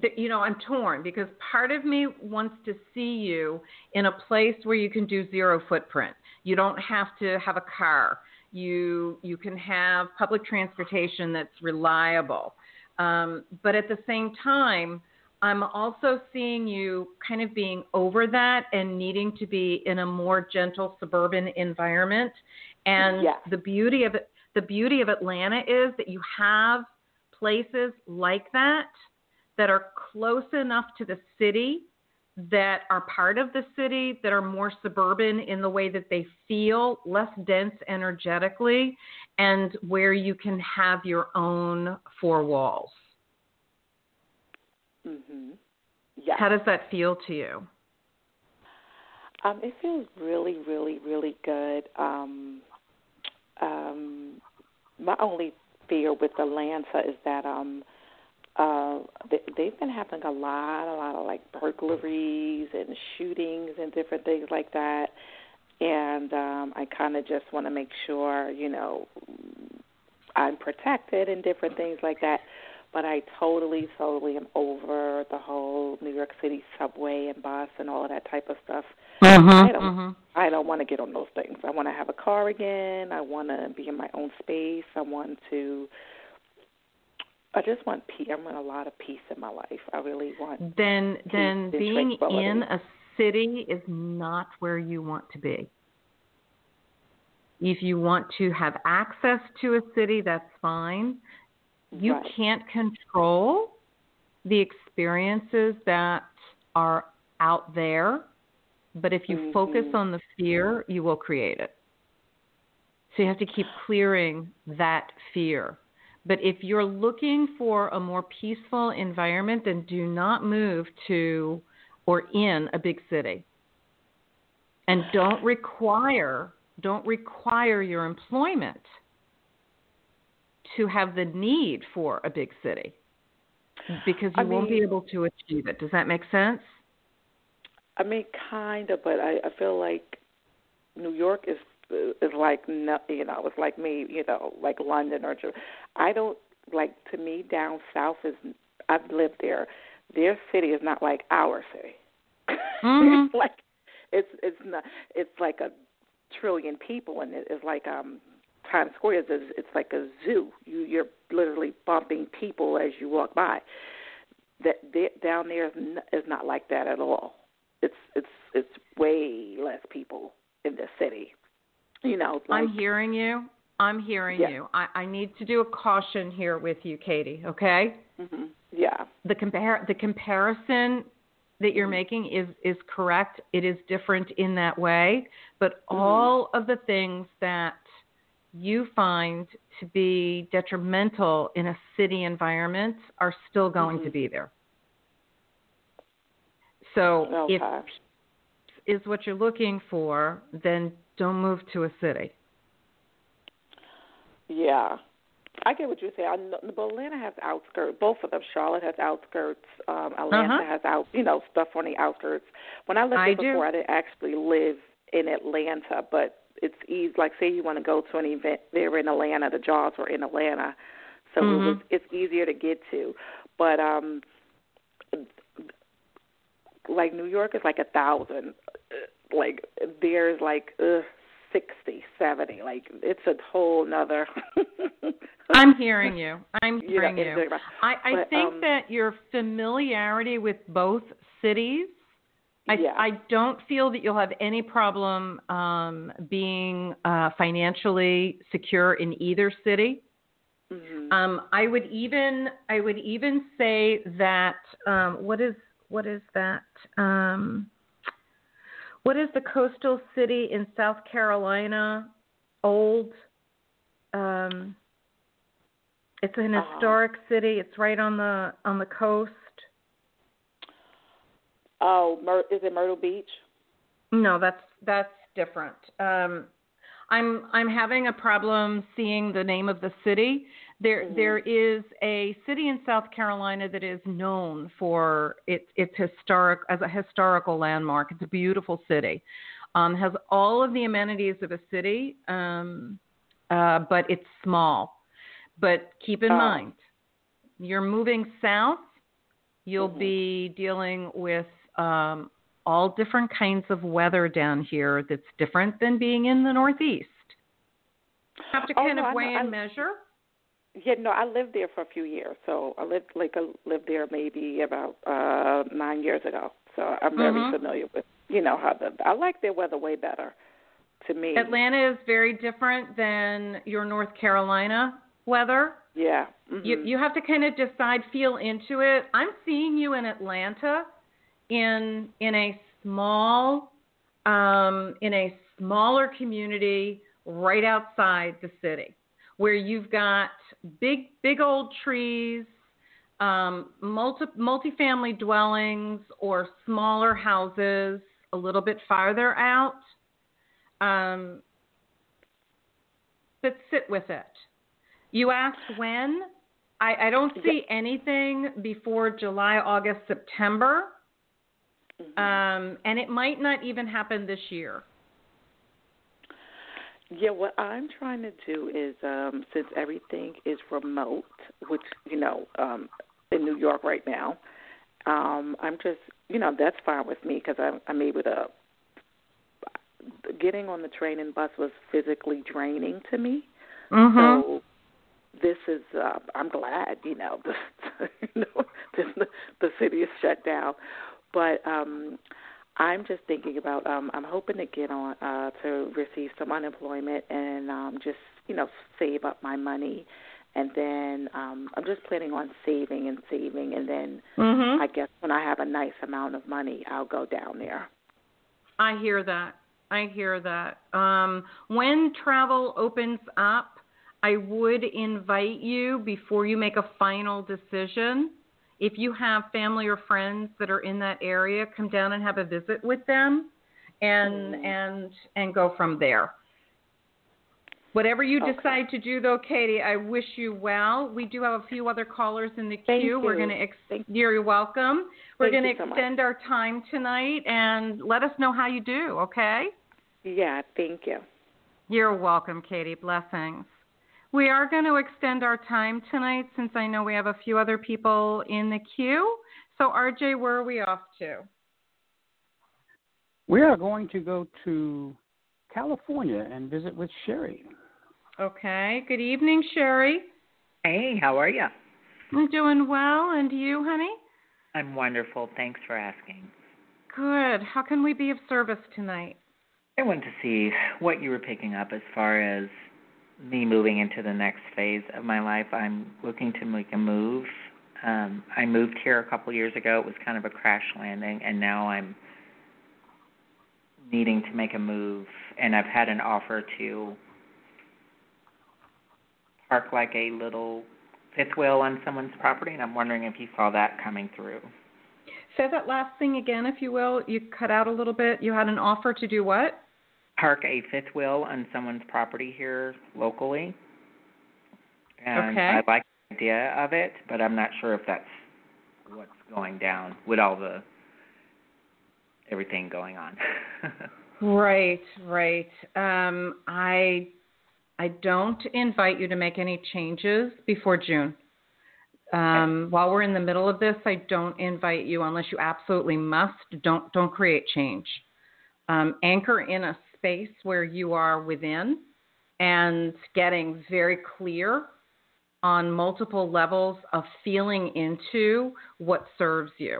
that you know, I'm torn because part of me wants to see you in a place where you can do zero footprint. You don't have to have a car. You you can have public transportation that's reliable. Um, but at the same time, I'm also seeing you kind of being over that and needing to be in a more gentle suburban environment. And Yes. the beauty of it, the beauty of Atlanta is that you have places like that that are close enough to the city that are part of the city that are more suburban in the way that they feel less dense energetically and where you can have your own four walls. Mhm. Yeah. How does that feel to you? Um, it feels really, really, really good. Um, um, my only fear with the Atlanta is that um, uh, they, they've been having a lot, a lot of like burglaries and shootings and different things like that. And um, I kind of just want to make sure, you know, I'm protected and different things like that. But I totally, totally am over the whole New York City subway and bus and all of that type of stuff. Mm-hmm, I don't- I don't want to get on those things. I want to have a car again. I want to be in my own space. I want to. I just want peace. I want a lot of peace in my life. I really want. Then, then being in a city is not where you want to be. If you want to have access to a city, that's fine. You right. can't control the experiences that are out there, but if you focus Mhm. on the fear, you will create it. So you have to keep clearing that fear. But if you're looking for a more peaceful environment, then do not move to or in a big city. And don't require don't require your employment to have the need for a big city because you I won't be able to achieve it. Does that make sense? I mean, kind of, but I, I feel like New York is is like no, you know, it's like me, you know, like London or. I don't like to me down south is. I've lived there. Their city is not like our city. Mhm. it's like it's it's not. It's like a trillion people, and it is like um Times Square is is- it's like a zoo. You you're literally bumping people as you walk by. That there, down there is, n- is not like that at all. It's it's it's way less people in the city. You know, like I'm hearing you. I'm hearing Yeah. you. I, I need to do a caution here with you, Katie, okay? hmm yeah, The compare the comparison that you're making is is correct. It is different in that way, but Mhm. all of the things that you find to be detrimental in a city environment are still going to Mhm. be there. So okay. if is what you're looking for, then don't move to a city. Yeah. I get what you're saying. I know, but Atlanta has outskirts. Both of them. Charlotte has outskirts. Um, Atlanta Uh-huh. has out, you know, stuff on the outskirts. When I lived I there before, do. I didn't actually live in Atlanta, but it's easy. Like, say you want to go to an event, they're in Atlanta. The jobs were in Atlanta, so it was Mhm. it's easier to get to. But um, like New York is like a thousand. Like there's like uh, sixty, seventy. Like it's a whole nother. I'm hearing you. I'm You know, hearing you. I, I But, think um, that your familiarity with both cities, I, Yeah. I don't feel that you'll have any problem um, being uh, financially secure in either city. Mhm. Um, I would even I would even say that um, what is what is that? Um, what is the coastal city in South Carolina? Old. Um, it's an Uh-huh. historic city. It's right on the on the coast. Oh, Myr- is it Myrtle Beach? No, that's that's different. Um, I'm I'm having a problem seeing the name of the city. There Mhm. there is a city in South Carolina that is known for its its historic as a historical landmark. It's a beautiful city. Um, has all of the amenities of a city, um, uh, but it's small. But keep in Oh. mind, you're moving south. You'll Mhm. be dealing with um, all different kinds of weather down here that's different than being in the Northeast. Have to Oh, kind I of weigh I- and measure. Yeah, no, I lived there for a few years. So I lived like I lived there maybe about uh nine years ago. So I'm very Mhm. familiar with you know how the I like their weather way better. To me, Atlanta is very different than your North Carolina weather. yeah, mhm. You you have to kind of decide, feel into it. I'm seeing you in Atlanta in in a small um, in a smaller community right outside the city where you've got big big old trees um, multi multifamily dwellings or smaller houses a little bit farther out um, but sit with it you asked when I, I don't see anything before July, August, September, Mhm. um, and it might not even happen this year. Yeah, what I'm trying to do is um since everything is remote, which you know, um in New York right now, um I'm just, you know, that's fine with me because I'm I'm able to getting on the train and bus was physically draining to me. Mm-hmm. So this is uh I'm glad, you know, the you know, the, the city is shut down. But um I'm just thinking about um I'm hoping to get on uh to receive some unemployment and um just, you know, save up my money and then um I'm just planning on saving and saving and then mm-hmm. I guess when I have a nice amount of money I'll go down there. I hear that. I hear that. Um, when travel opens up, I would invite you before you make a final decision. If you have family or friends that are in that area, come down and have a visit with them, and Mhm. and and go from there. Whatever you Okay. decide to do, though, Katie, I wish you well. We do have a few other callers in the Thank queue. We're you. going to ex- you're welcome. We're going to so extend our time tonight, and let us know how you do. Okay? Yeah, thank you. You're welcome, Katie. Blessings. We are going to extend our time tonight since I know we have a few other people in the queue. So, RJ, where are we off to? We are going to go to California and visit with Sherry. Okay. Good evening, Sherry. Hey, how are you? I'm doing well. And you, honey? I'm wonderful. Thanks for asking. Good. How can we be of service tonight? I wanted to see what you were picking up as far as me moving into the next phase of my life. I'm looking to make a move. Um, I moved here a couple years ago. It was kind of a crash landing, and now I'm needing to make a move. And I've had an offer to park like a little fifth wheel on someone's property, and I'm wondering if you saw that coming through. say that last thing again, if you will. You cut out a little bit. You had an offer to do what? Park a fifth wheel on someone's property here locally. And Okay. I like the idea of it, but I'm not sure if that's what's going down with all the everything going on. Right, right. Um, I I don't invite you to make any changes before June. Um, while we're in the middle of this, I don't invite you unless you absolutely must. Don't don't create change. Um, anchor in a space where you are within and getting very clear on multiple levels of feeling into what serves you.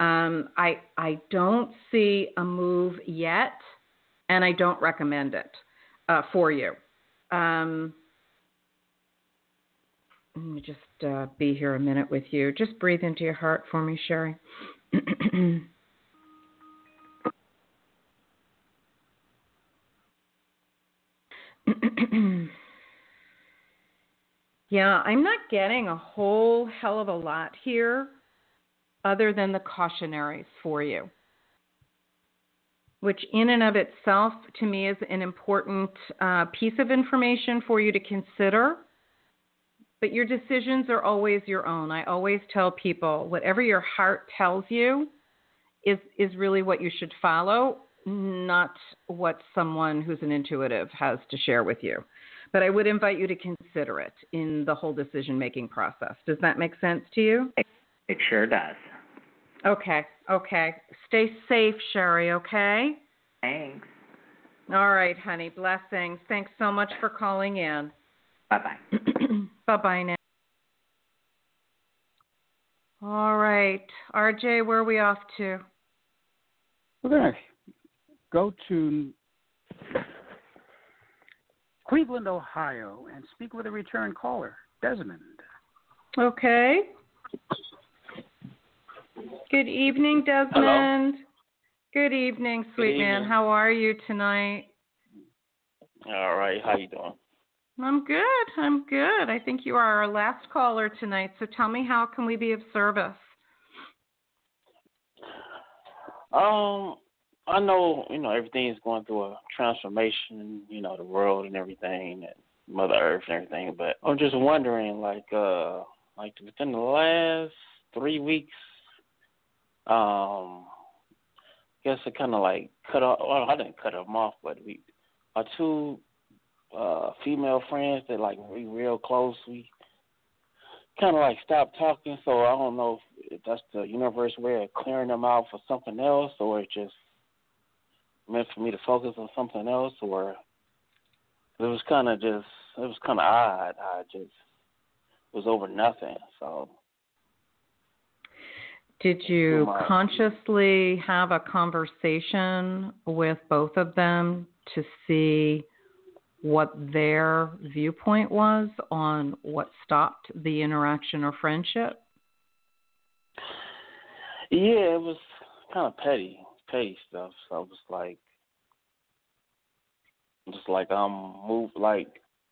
Um, I I don't see a move yet, and I don't recommend it uh, for you. Um, let me just uh, be here a minute with you. Just breathe into your heart for me, Sherry. yeah, I'm not getting a whole hell of a lot here other than the cautionaries for you, which in and of itself to me is an important uh, piece of information for you to consider. But your decisions are always your own. I always tell people whatever your heart tells you is is really what you should follow, not what someone who's an intuitive has to share with you. But I would invite you to consider it in the whole decision making process. Does that make sense to you? it sure does. Okay, okay. Stay safe, Sherry, okay? Thanks. All right, honey. Blessings. Thanks so much for calling in. Bye bye. bye bye now. All right. RJ, where are we off to? We're going to go to Cleveland, Ohio, and speak with a return caller, Desmond. Okay. Good evening, Desmond. Hello. Good evening, sweet Good man. How are you tonight? All right, how you doing? I'm good. I'm good. I think you are our last caller tonight. So tell me, how can we be of service? Um, I know you know everything is going through a transformation, you know, the world and everything, and Mother Earth and everything. But I'm just wondering, like, uh, like within the last three weeks, um, I guess it kind of like cut off. Well, I didn't cut them off, but we our two uh female friends that like we real close. We kind of like stopped talking. So I don't know if that's the universe way of clearing them out for something else, or just meant for me to focus on something else, or it was kind of just it was kind of odd. I just was over nothing. So Did you my- consciously have a conversation with both of them to see what their viewpoint was on what stopped the interaction or friendship? yeah, it was kind of petty, petty stuff. So I was like, just like I'm move like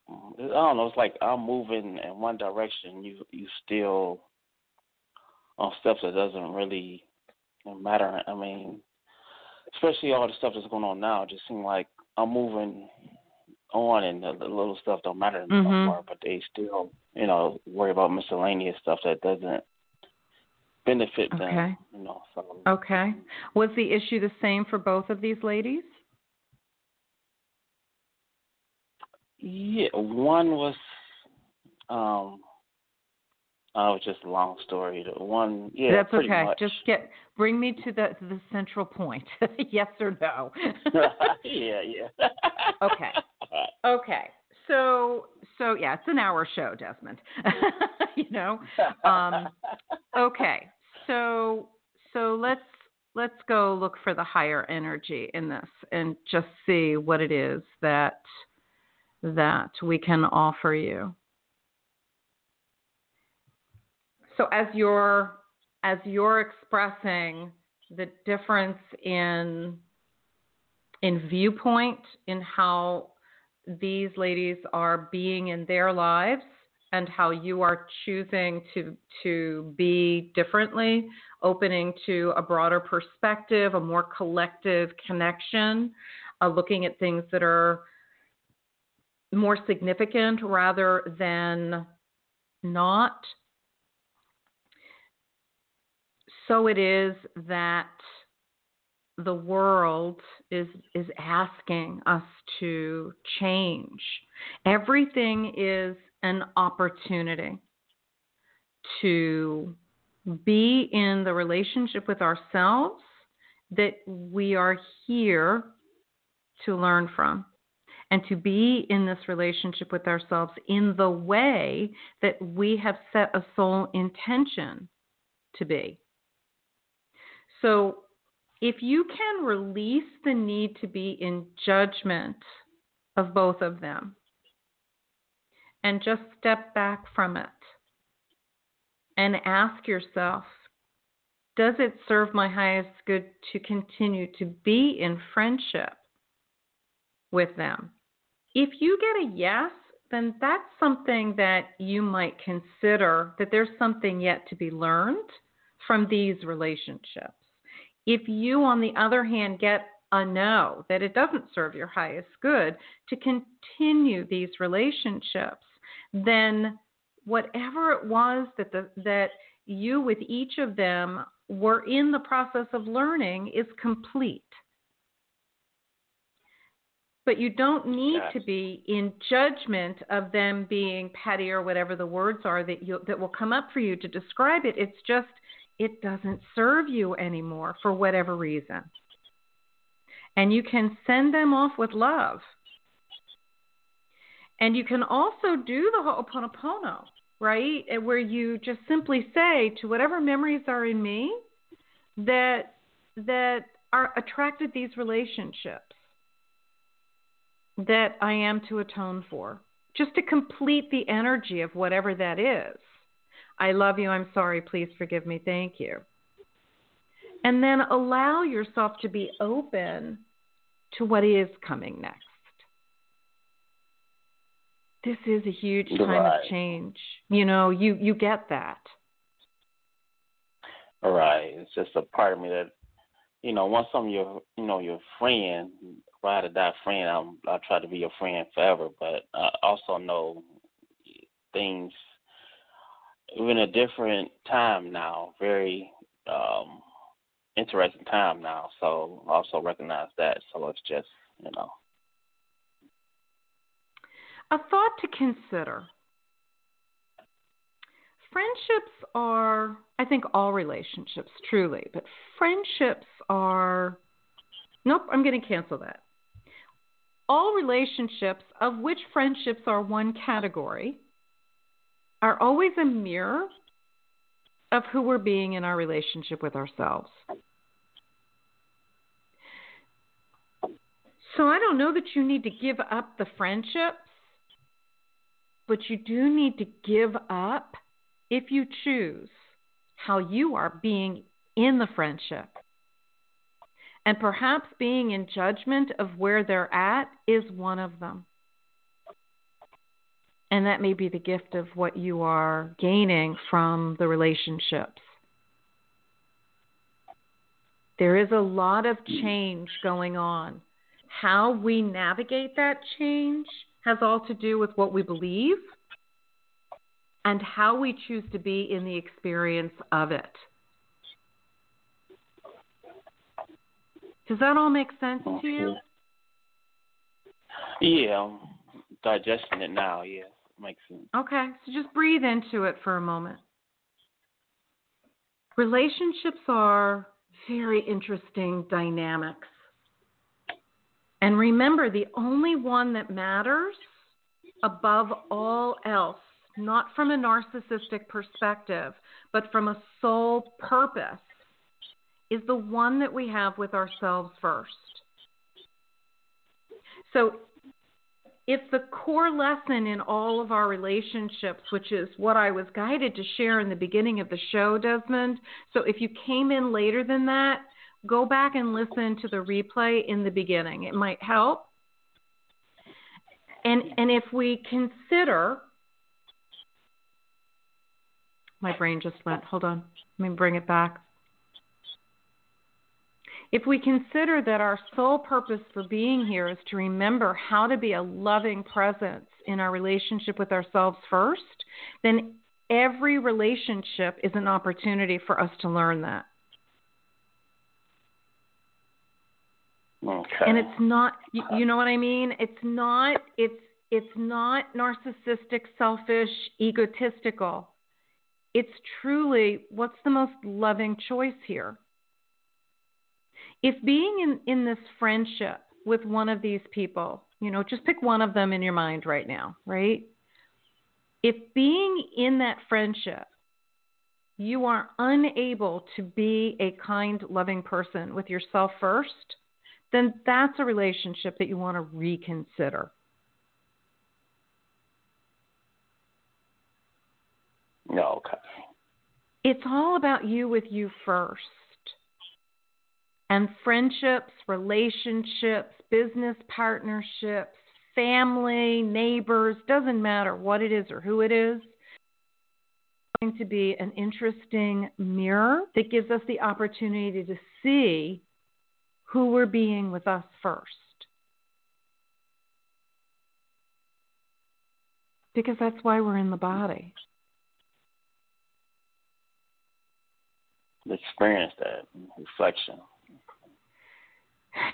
I don't know. It's like I'm moving in one direction. You you still on steps that doesn't really matter. I mean, especially all the stuff that's going on now. It just seems like I'm moving on, and the, the little stuff don't matter no Mhm. But they still, you know, worry about miscellaneous stuff that doesn't benefit them. Okay. You know, so Okay. Was the issue the same for both of these ladies? Yeah, one was um oh just a long story. The one yeah, That's okay. much. Just get bring me to the the central point. yes or no? yeah, yeah. Okay. Okay. So so yeah, it's an hour show, Desmond. you know. Um, Okay. So so let's let's go look for the higher energy in this and just see what it is that that we can offer you. So as you're as you're expressing the difference in in viewpoint in how these ladies are being in their lives and how you are choosing to to be differently, opening to a broader perspective, a more collective connection, uh, looking at things that are more significant rather than not. So it is that the world is is asking us to change. Everything is an opportunity to be in the relationship with ourselves that we are here to learn from and to be in this relationship with ourselves in the way that we have set a soul intention to be. So, if you can release the need to be in judgment of both of them and just step back from it and ask yourself, does it serve my highest good to continue to be in friendship with them? If you get a yes, then that's something that you might consider that there's something yet to be learned from these relationships. If you, on the other hand, get a no, that it doesn't serve your highest good to continue these relationships, then whatever it was that the, that you with each of them were in the process of learning is complete. But you don't need yes. to be in judgment of them being petty or whatever the words are that you that will come up for you to describe it. It's just it doesn't serve you anymore for whatever reason. And you can send them off with love. And you can also do the Ho'oponopono, right? Where you just simply say to whatever memories are in me that that are attracted these relationships that I am to atone for, just to complete the energy of whatever that is. I love you. I'm sorry. Please forgive me. Thank you. And then allow yourself to be open to what is coming next. This is a huge time right. of change. You know, you you get that. All right. It's just a part of me that, you know, once I'm your, you know, your friend, ride or die friend, I'm, I try to be your friend forever. But I also know things we're in a different time now, very um interesting time now. So also recognize that. So it's just, you know. A thought to consider. Friendships are, I think, all relationships, truly, but friendships are, nope, I'm going to cancel that. All relationships, of which friendships are one category, are always a mirror of who we're being in our relationship with ourselves. So I don't know that you need to give up the friendships, but you do need to give up, if you choose, how you are being in the friendship. And perhaps being in judgment of where they're at is one of them. And that may be the gift of what you are gaining from the relationships. There is a lot of change going on. How we navigate that change has all to do with what we believe and how we choose to be in the experience of it. Does that all make sense to you? Yeah, I'm digesting it now, yeah makes sense. Okay, so just breathe into it for a moment. Relationships are very interesting dynamics. And remember, the only one that matters above all else, not from a narcissistic perspective, but from a soul purpose, is the one that we have with ourselves first. So it's the core lesson in all of our relationships, which is what I was guided to share in the beginning of the show, Desmond. So if you came in later than that, go back and listen to the replay in the beginning. It might help. And and if we consider My brain just went. Hold on. Let me bring it back. If we consider that our sole purpose for being here is to remember how to be a loving presence in our relationship with ourselves first, then every relationship is an opportunity for us to learn that. Okay. And it's not you, you know what I mean? It's not it's it's not narcissistic, selfish, egotistical. It's truly what's the most loving choice here? If being in, in this friendship with one of these people, you know, just pick one of them in your mind right now, right? If being in that friendship, you are unable to be a kind, loving person with yourself first, then that's a relationship that you want to reconsider. Okay. It's all about you with you first. And friendships, relationships, business partnerships, family, neighbors, doesn't matter what it is or who it is, going to be an interesting mirror that gives us the opportunity to see who we're being with us first. Because that's why we're in the body. Experience that reflection.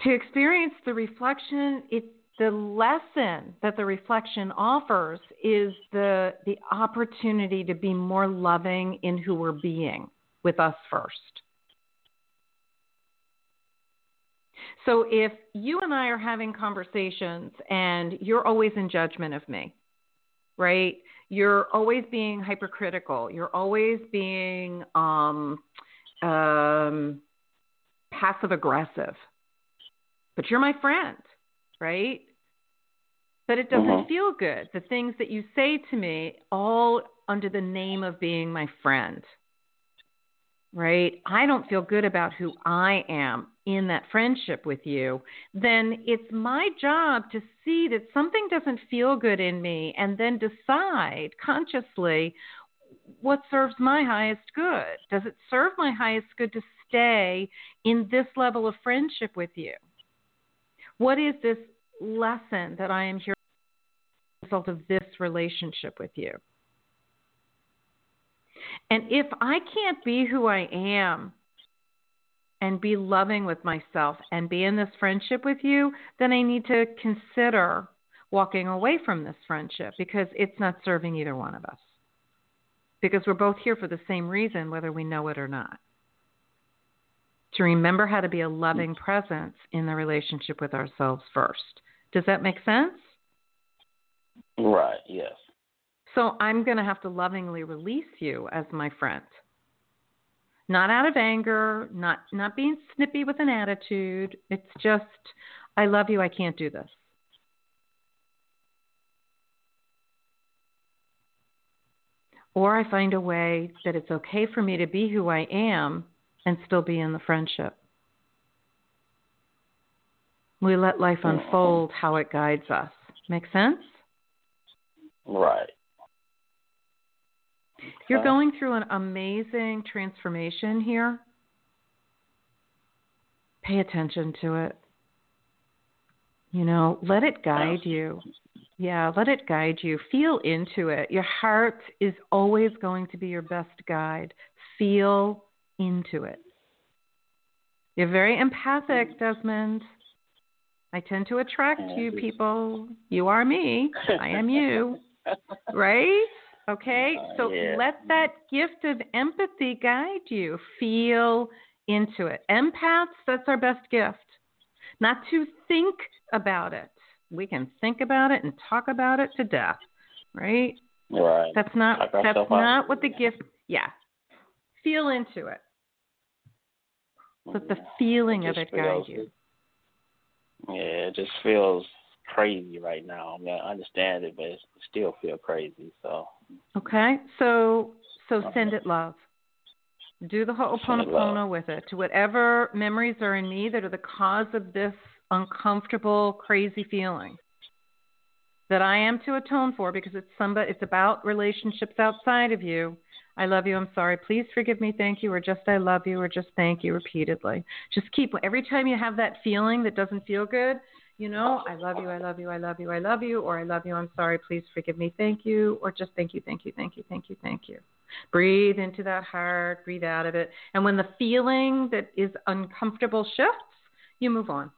To experience the reflection, it the lesson that the reflection offers is the the opportunity to be more loving in who we're being with us first. So if you and I are having conversations and you're always in judgment of me, right? You're always being hypercritical. You're always being um, um, passive aggressive. But you're my friend, right? But it doesn't Mhm. feel good. The things that you say to me, all under the name of being my friend, right? I don't feel good about who I am in that friendship with you. Then it's my job to see that something doesn't feel good in me and then decide consciously what serves my highest good. Does it serve my highest good to stay in this level of friendship with you? What is this lesson that I am here as a result of this relationship with you? And if I can't be who I am and be loving with myself and be in this friendship with you, then I need to consider walking away from this friendship because it's not serving either one of us. Because we're both here for the same reason, whether we know it or not. To remember how to be a loving presence in the relationship with ourselves first. Does that make sense? Right. Yes. So I'm going to have to lovingly release you as my friend. Not out of anger, not not being snippy with an attitude. It's just I love you, I can't do this. Or I find a way that it's okay for me to be who I am and still be in the friendship. We let life mm-hmm. unfold how it guides us. Make sense? Right. You're going through an amazing transformation here. Pay attention to it. You know, let it guide you. Yeah, let it guide you. Feel into it. Your heart is always going to be your best guide. Feel into it. You're very empathic, Desmond. I tend to attract you people. You are me. I am you. Right? Okay? Uh, so Yeah. let that gift of empathy guide you. Feel into it. Empaths, that's our best gift. Not to think about it. We can think about it and talk about it to death. Right? Right. That's not that's not what the gift yeah. Feel into it. Let the mm-hmm. feeling of it guide feels- you. Yeah, it just feels crazy right now. I mean, I understand it, but it still feel crazy. So Okay? So so uh-huh. send it love. Do the Ho'oponopono with it to whatever memories are in me that are the cause of this uncomfortable, crazy feeling that I am to atone for because it's somebody it's about relationships outside of you. I love you, I'm sorry, please forgive me, thank you, or just I love you, or just thank you repeatedly. Just keep, every time you have that feeling that doesn't feel good, you know, I love you, I love you, I love you, I love you, or I love you, I'm sorry, please forgive me, thank you, or just thank you, thank you, thank you, thank you, thank you. Breathe into that heart, breathe out of it. And when the feeling that is uncomfortable shifts, you move on.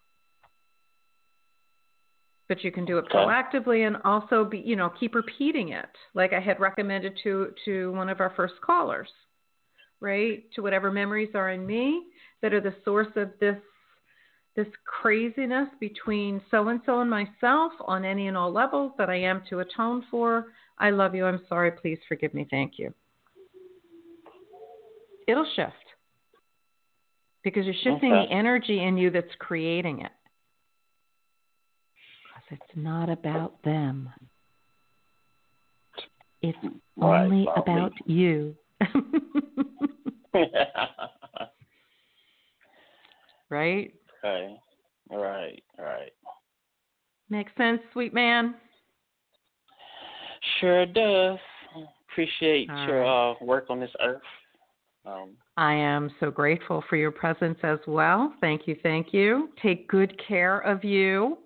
But you can do it proactively and also be, you know, keep repeating it. Like I had recommended to to one of our first callers, right? To whatever memories are in me that are the source of this this craziness between so and so and myself on any and all levels that I am to atone for. I love you. I'm sorry. Please forgive me. Thank you. It'll shift because you're shifting okay. the energy in you that's creating it. Because it's not about them, it's right, only about you. right? Okay. All right. All right. Makes sense, sweet man. Sure does. Appreciate All your right. uh, work on this earth. Um, I am so grateful for your presence as well. Thank you, thank you. Take good care of you.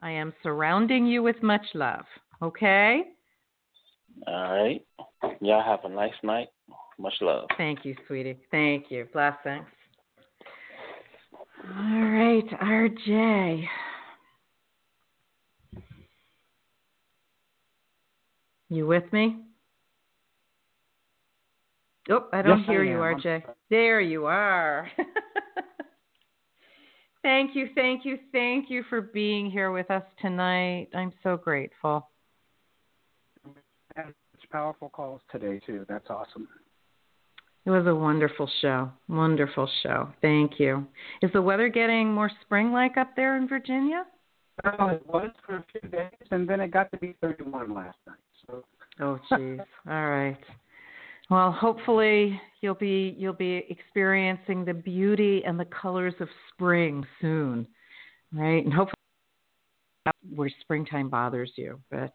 I am surrounding you with much love. Okay? All right. Y'all have a nice night. Much love. Thank you, sweetie. Thank you. Blessings. All right, RJ. You with me? Oh, I don't yes, hear I you, RJ. There you are. thank you, thank you, thank you for being here with us tonight. I'm so grateful. And powerful calls today too. That's awesome. It was a wonderful show. Wonderful show. Thank you. Is the weather getting more spring like up there in Virginia? Well, it was for a few days, and then it got to be 31 last night. So. Oh, jeez. All right. Well, hopefully you'll be you'll be experiencing the beauty and the colors of spring soon, right? And hopefully where springtime bothers you, but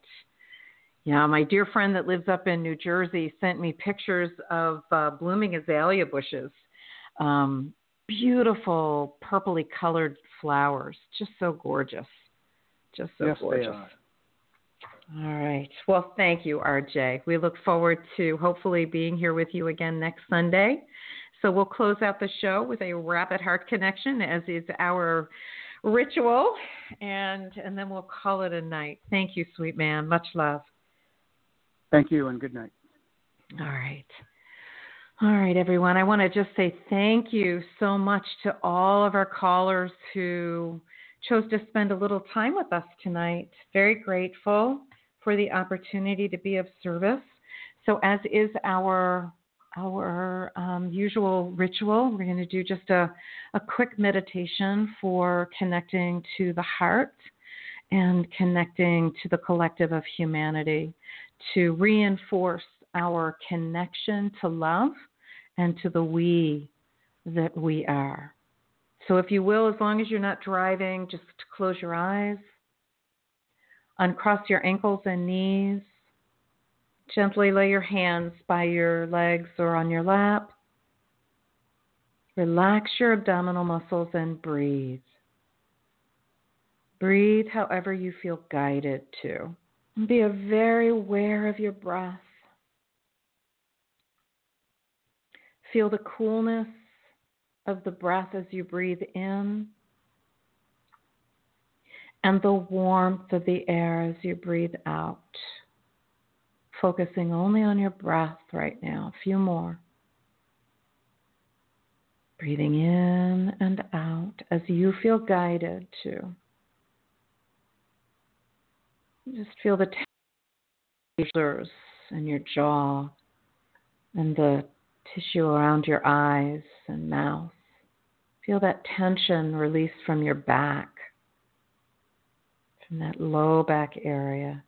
yeah, my dear friend that lives up in New Jersey sent me pictures of uh, blooming azalea bushes. Um, beautiful purpley colored flowers, just so gorgeous. Just so yes, gorgeous. All right. Well, thank you, RJ. We look forward to hopefully being here with you again next Sunday. So we'll close out the show with a rapid heart connection, as is our ritual, and and then we'll call it a night. Thank you, sweet man. Much love. Thank you and good night. All right. All right, everyone. I want to just say thank you so much to all of our callers who chose to spend a little time with us tonight. Very grateful for the opportunity to be of service. So, as is our our um, usual ritual, we're going to do just a, a quick meditation for connecting to the heart and connecting to the collective of humanity to reinforce our connection to love and to the we that we are. So, if you will, as long as you're not driving, just close your eyes, uncross your ankles and knees, gently lay your hands by your legs or on your lap. Relax your abdominal muscles and breathe. Breathe however you feel guided to. Be very aware of your breath. Feel the coolness of the breath as you breathe in and the warmth of the air as you breathe out. Focusing only on your breath right now. A few more. Breathing in and out as you feel guided to. Just feel the shoulders and your jaw and the tissue around your eyes and mouth. Feel that tension release from your back, from that low back area.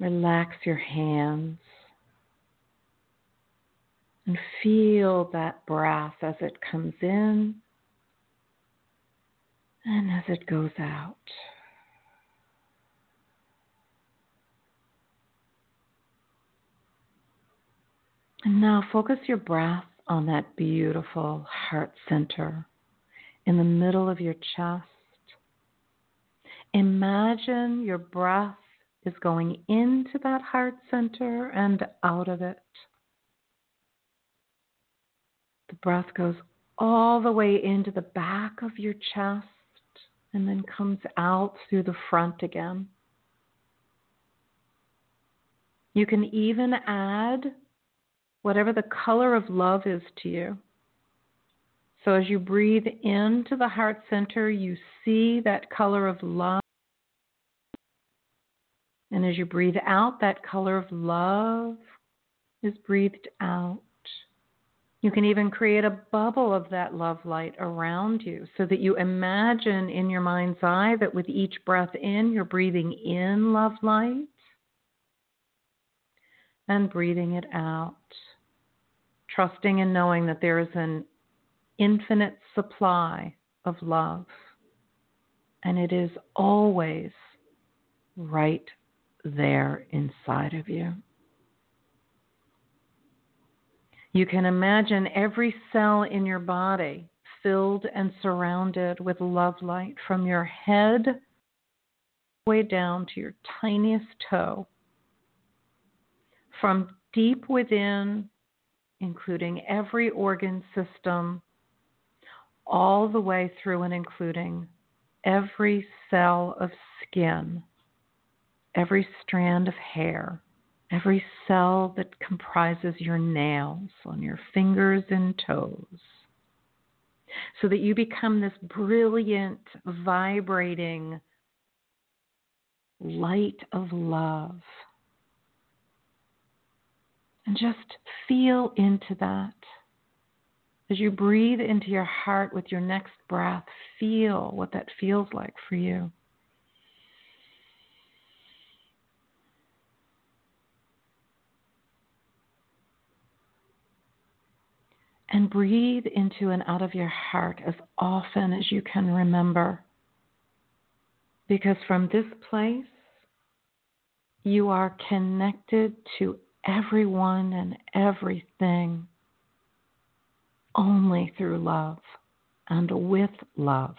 Relax your hands and feel that breath as it comes in and as it goes out. And now focus your breath on that beautiful heart center in the middle of your chest. Imagine your breath is going into that heart center and out of it. The breath goes all the way into the back of your chest and then comes out through the front again. You can even add whatever the color of love is to you. So as you breathe into the heart center, you see that color of love. And as you breathe out, that color of love is breathed out. You can even create a bubble of that love light around you so that you imagine in your mind's eye that with each breath in, you're breathing in love light and breathing it out. Trusting and knowing that there is an infinite supply of love and it is always right there inside of you. You can imagine every cell in your body filled and surrounded with love light from your head way down to your tiniest toe. From deep within, including every organ system, all the way through and including every cell of skin, every strand of hair, every cell that comprises your nails on your fingers and toes, so that you become this brilliant, vibrating light of love. And just feel into that. As you breathe into your heart with your next breath, feel what that feels like for you. and breathe into and out of your heart as often as you can remember. Because from this place, you are connected to everyone and everything only through love and with love.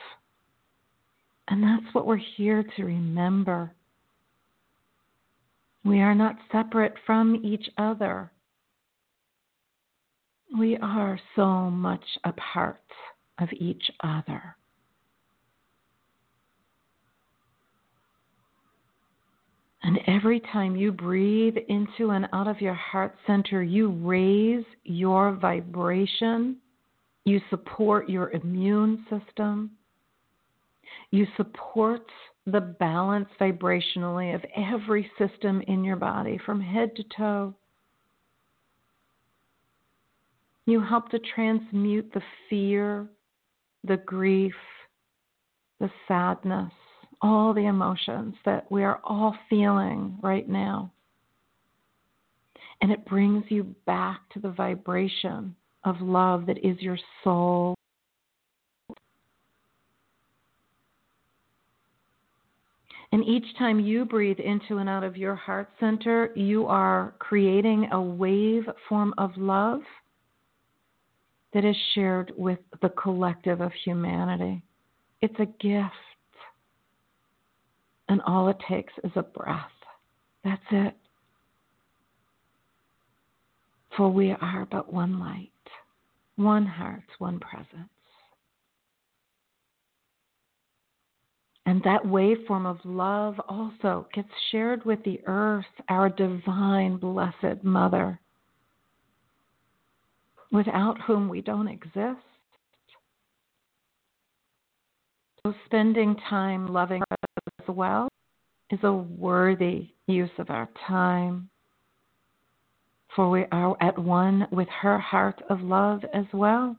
And that's what we're here to remember. We are not separate from each other. We are so much a part of each other. And every time you breathe into and out of your heart center, you raise your vibration. You support your immune system. You support the balance vibrationally of every system in your body from head to toe. You help to transmute the fear, the grief, the sadness, all the emotions that we are all feeling right now. And it brings you back to the vibration of love that is your soul. And each time you breathe into and out of your heart center, you are creating a wave form of love that is shared with the collective of humanity. It's a gift. And all it takes is a breath. That's it. For we are but one light, one heart, one presence. And that waveform of love also gets shared with the earth, our divine, blessed Mother without whom we don't exist. So, spending time loving well is a worthy use of our time, for we are at one with her heart of love as well.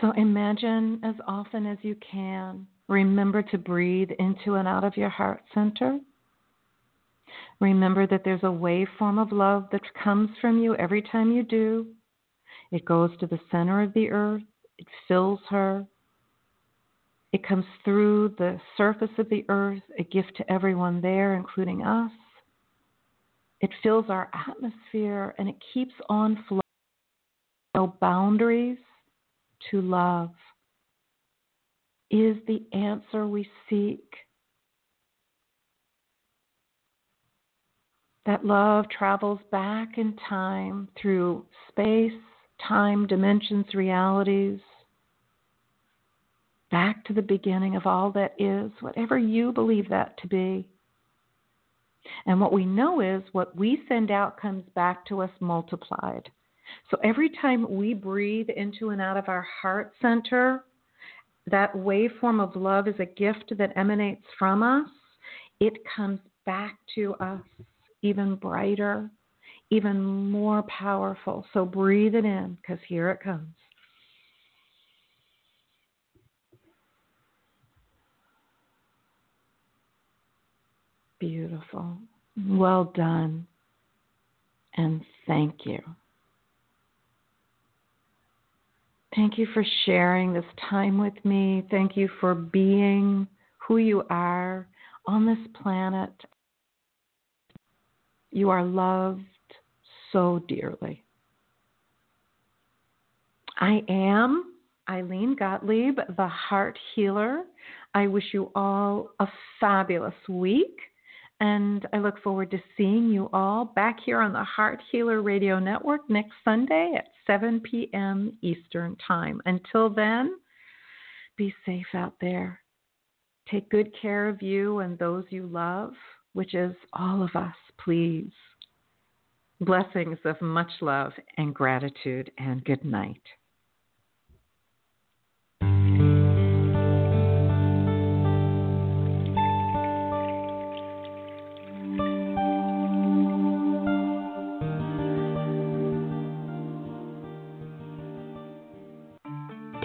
So imagine as often as you can, remember to breathe into and out of your heart center. Remember that there's a waveform of love that comes from you every time you do. It goes to the center of the earth, it fills her, It comes through the surface of the earth, a gift to everyone there, including us. It fills our atmosphere and it keeps on flowing. No boundaries to love is the answer we seek. That love travels back in time through space, time, dimensions, realities, back to the beginning of all that is, whatever you believe that to be. And what we know is what we send out comes back to us multiplied. So every time we breathe into and out of our heart center, that waveform of love is a gift that emanates from us. It comes back to us even brighter, even more powerful. So breathe it in because here it comes. Beautiful. Well done. And thank you. Thank you for sharing this time with me. Thank you for being who you are on this planet. You are loved so dearly. I am Ilene Gottlieb, the Heart Healer. I wish you all a fabulous week. And I look forward to seeing you all back here on the Heart Healer Radio Network next Sunday at 7 p.m. Eastern Time. Until then, be safe out there. Take good care of you and those you love, which is all of us, please. Blessings of much love and gratitude, and good night.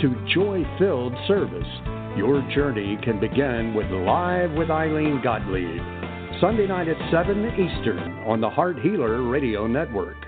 to joy filled service. Your journey can begin with Live with Ilene Gottlieb, Sunday night at 7 Eastern on the Heart Healer Radio Network.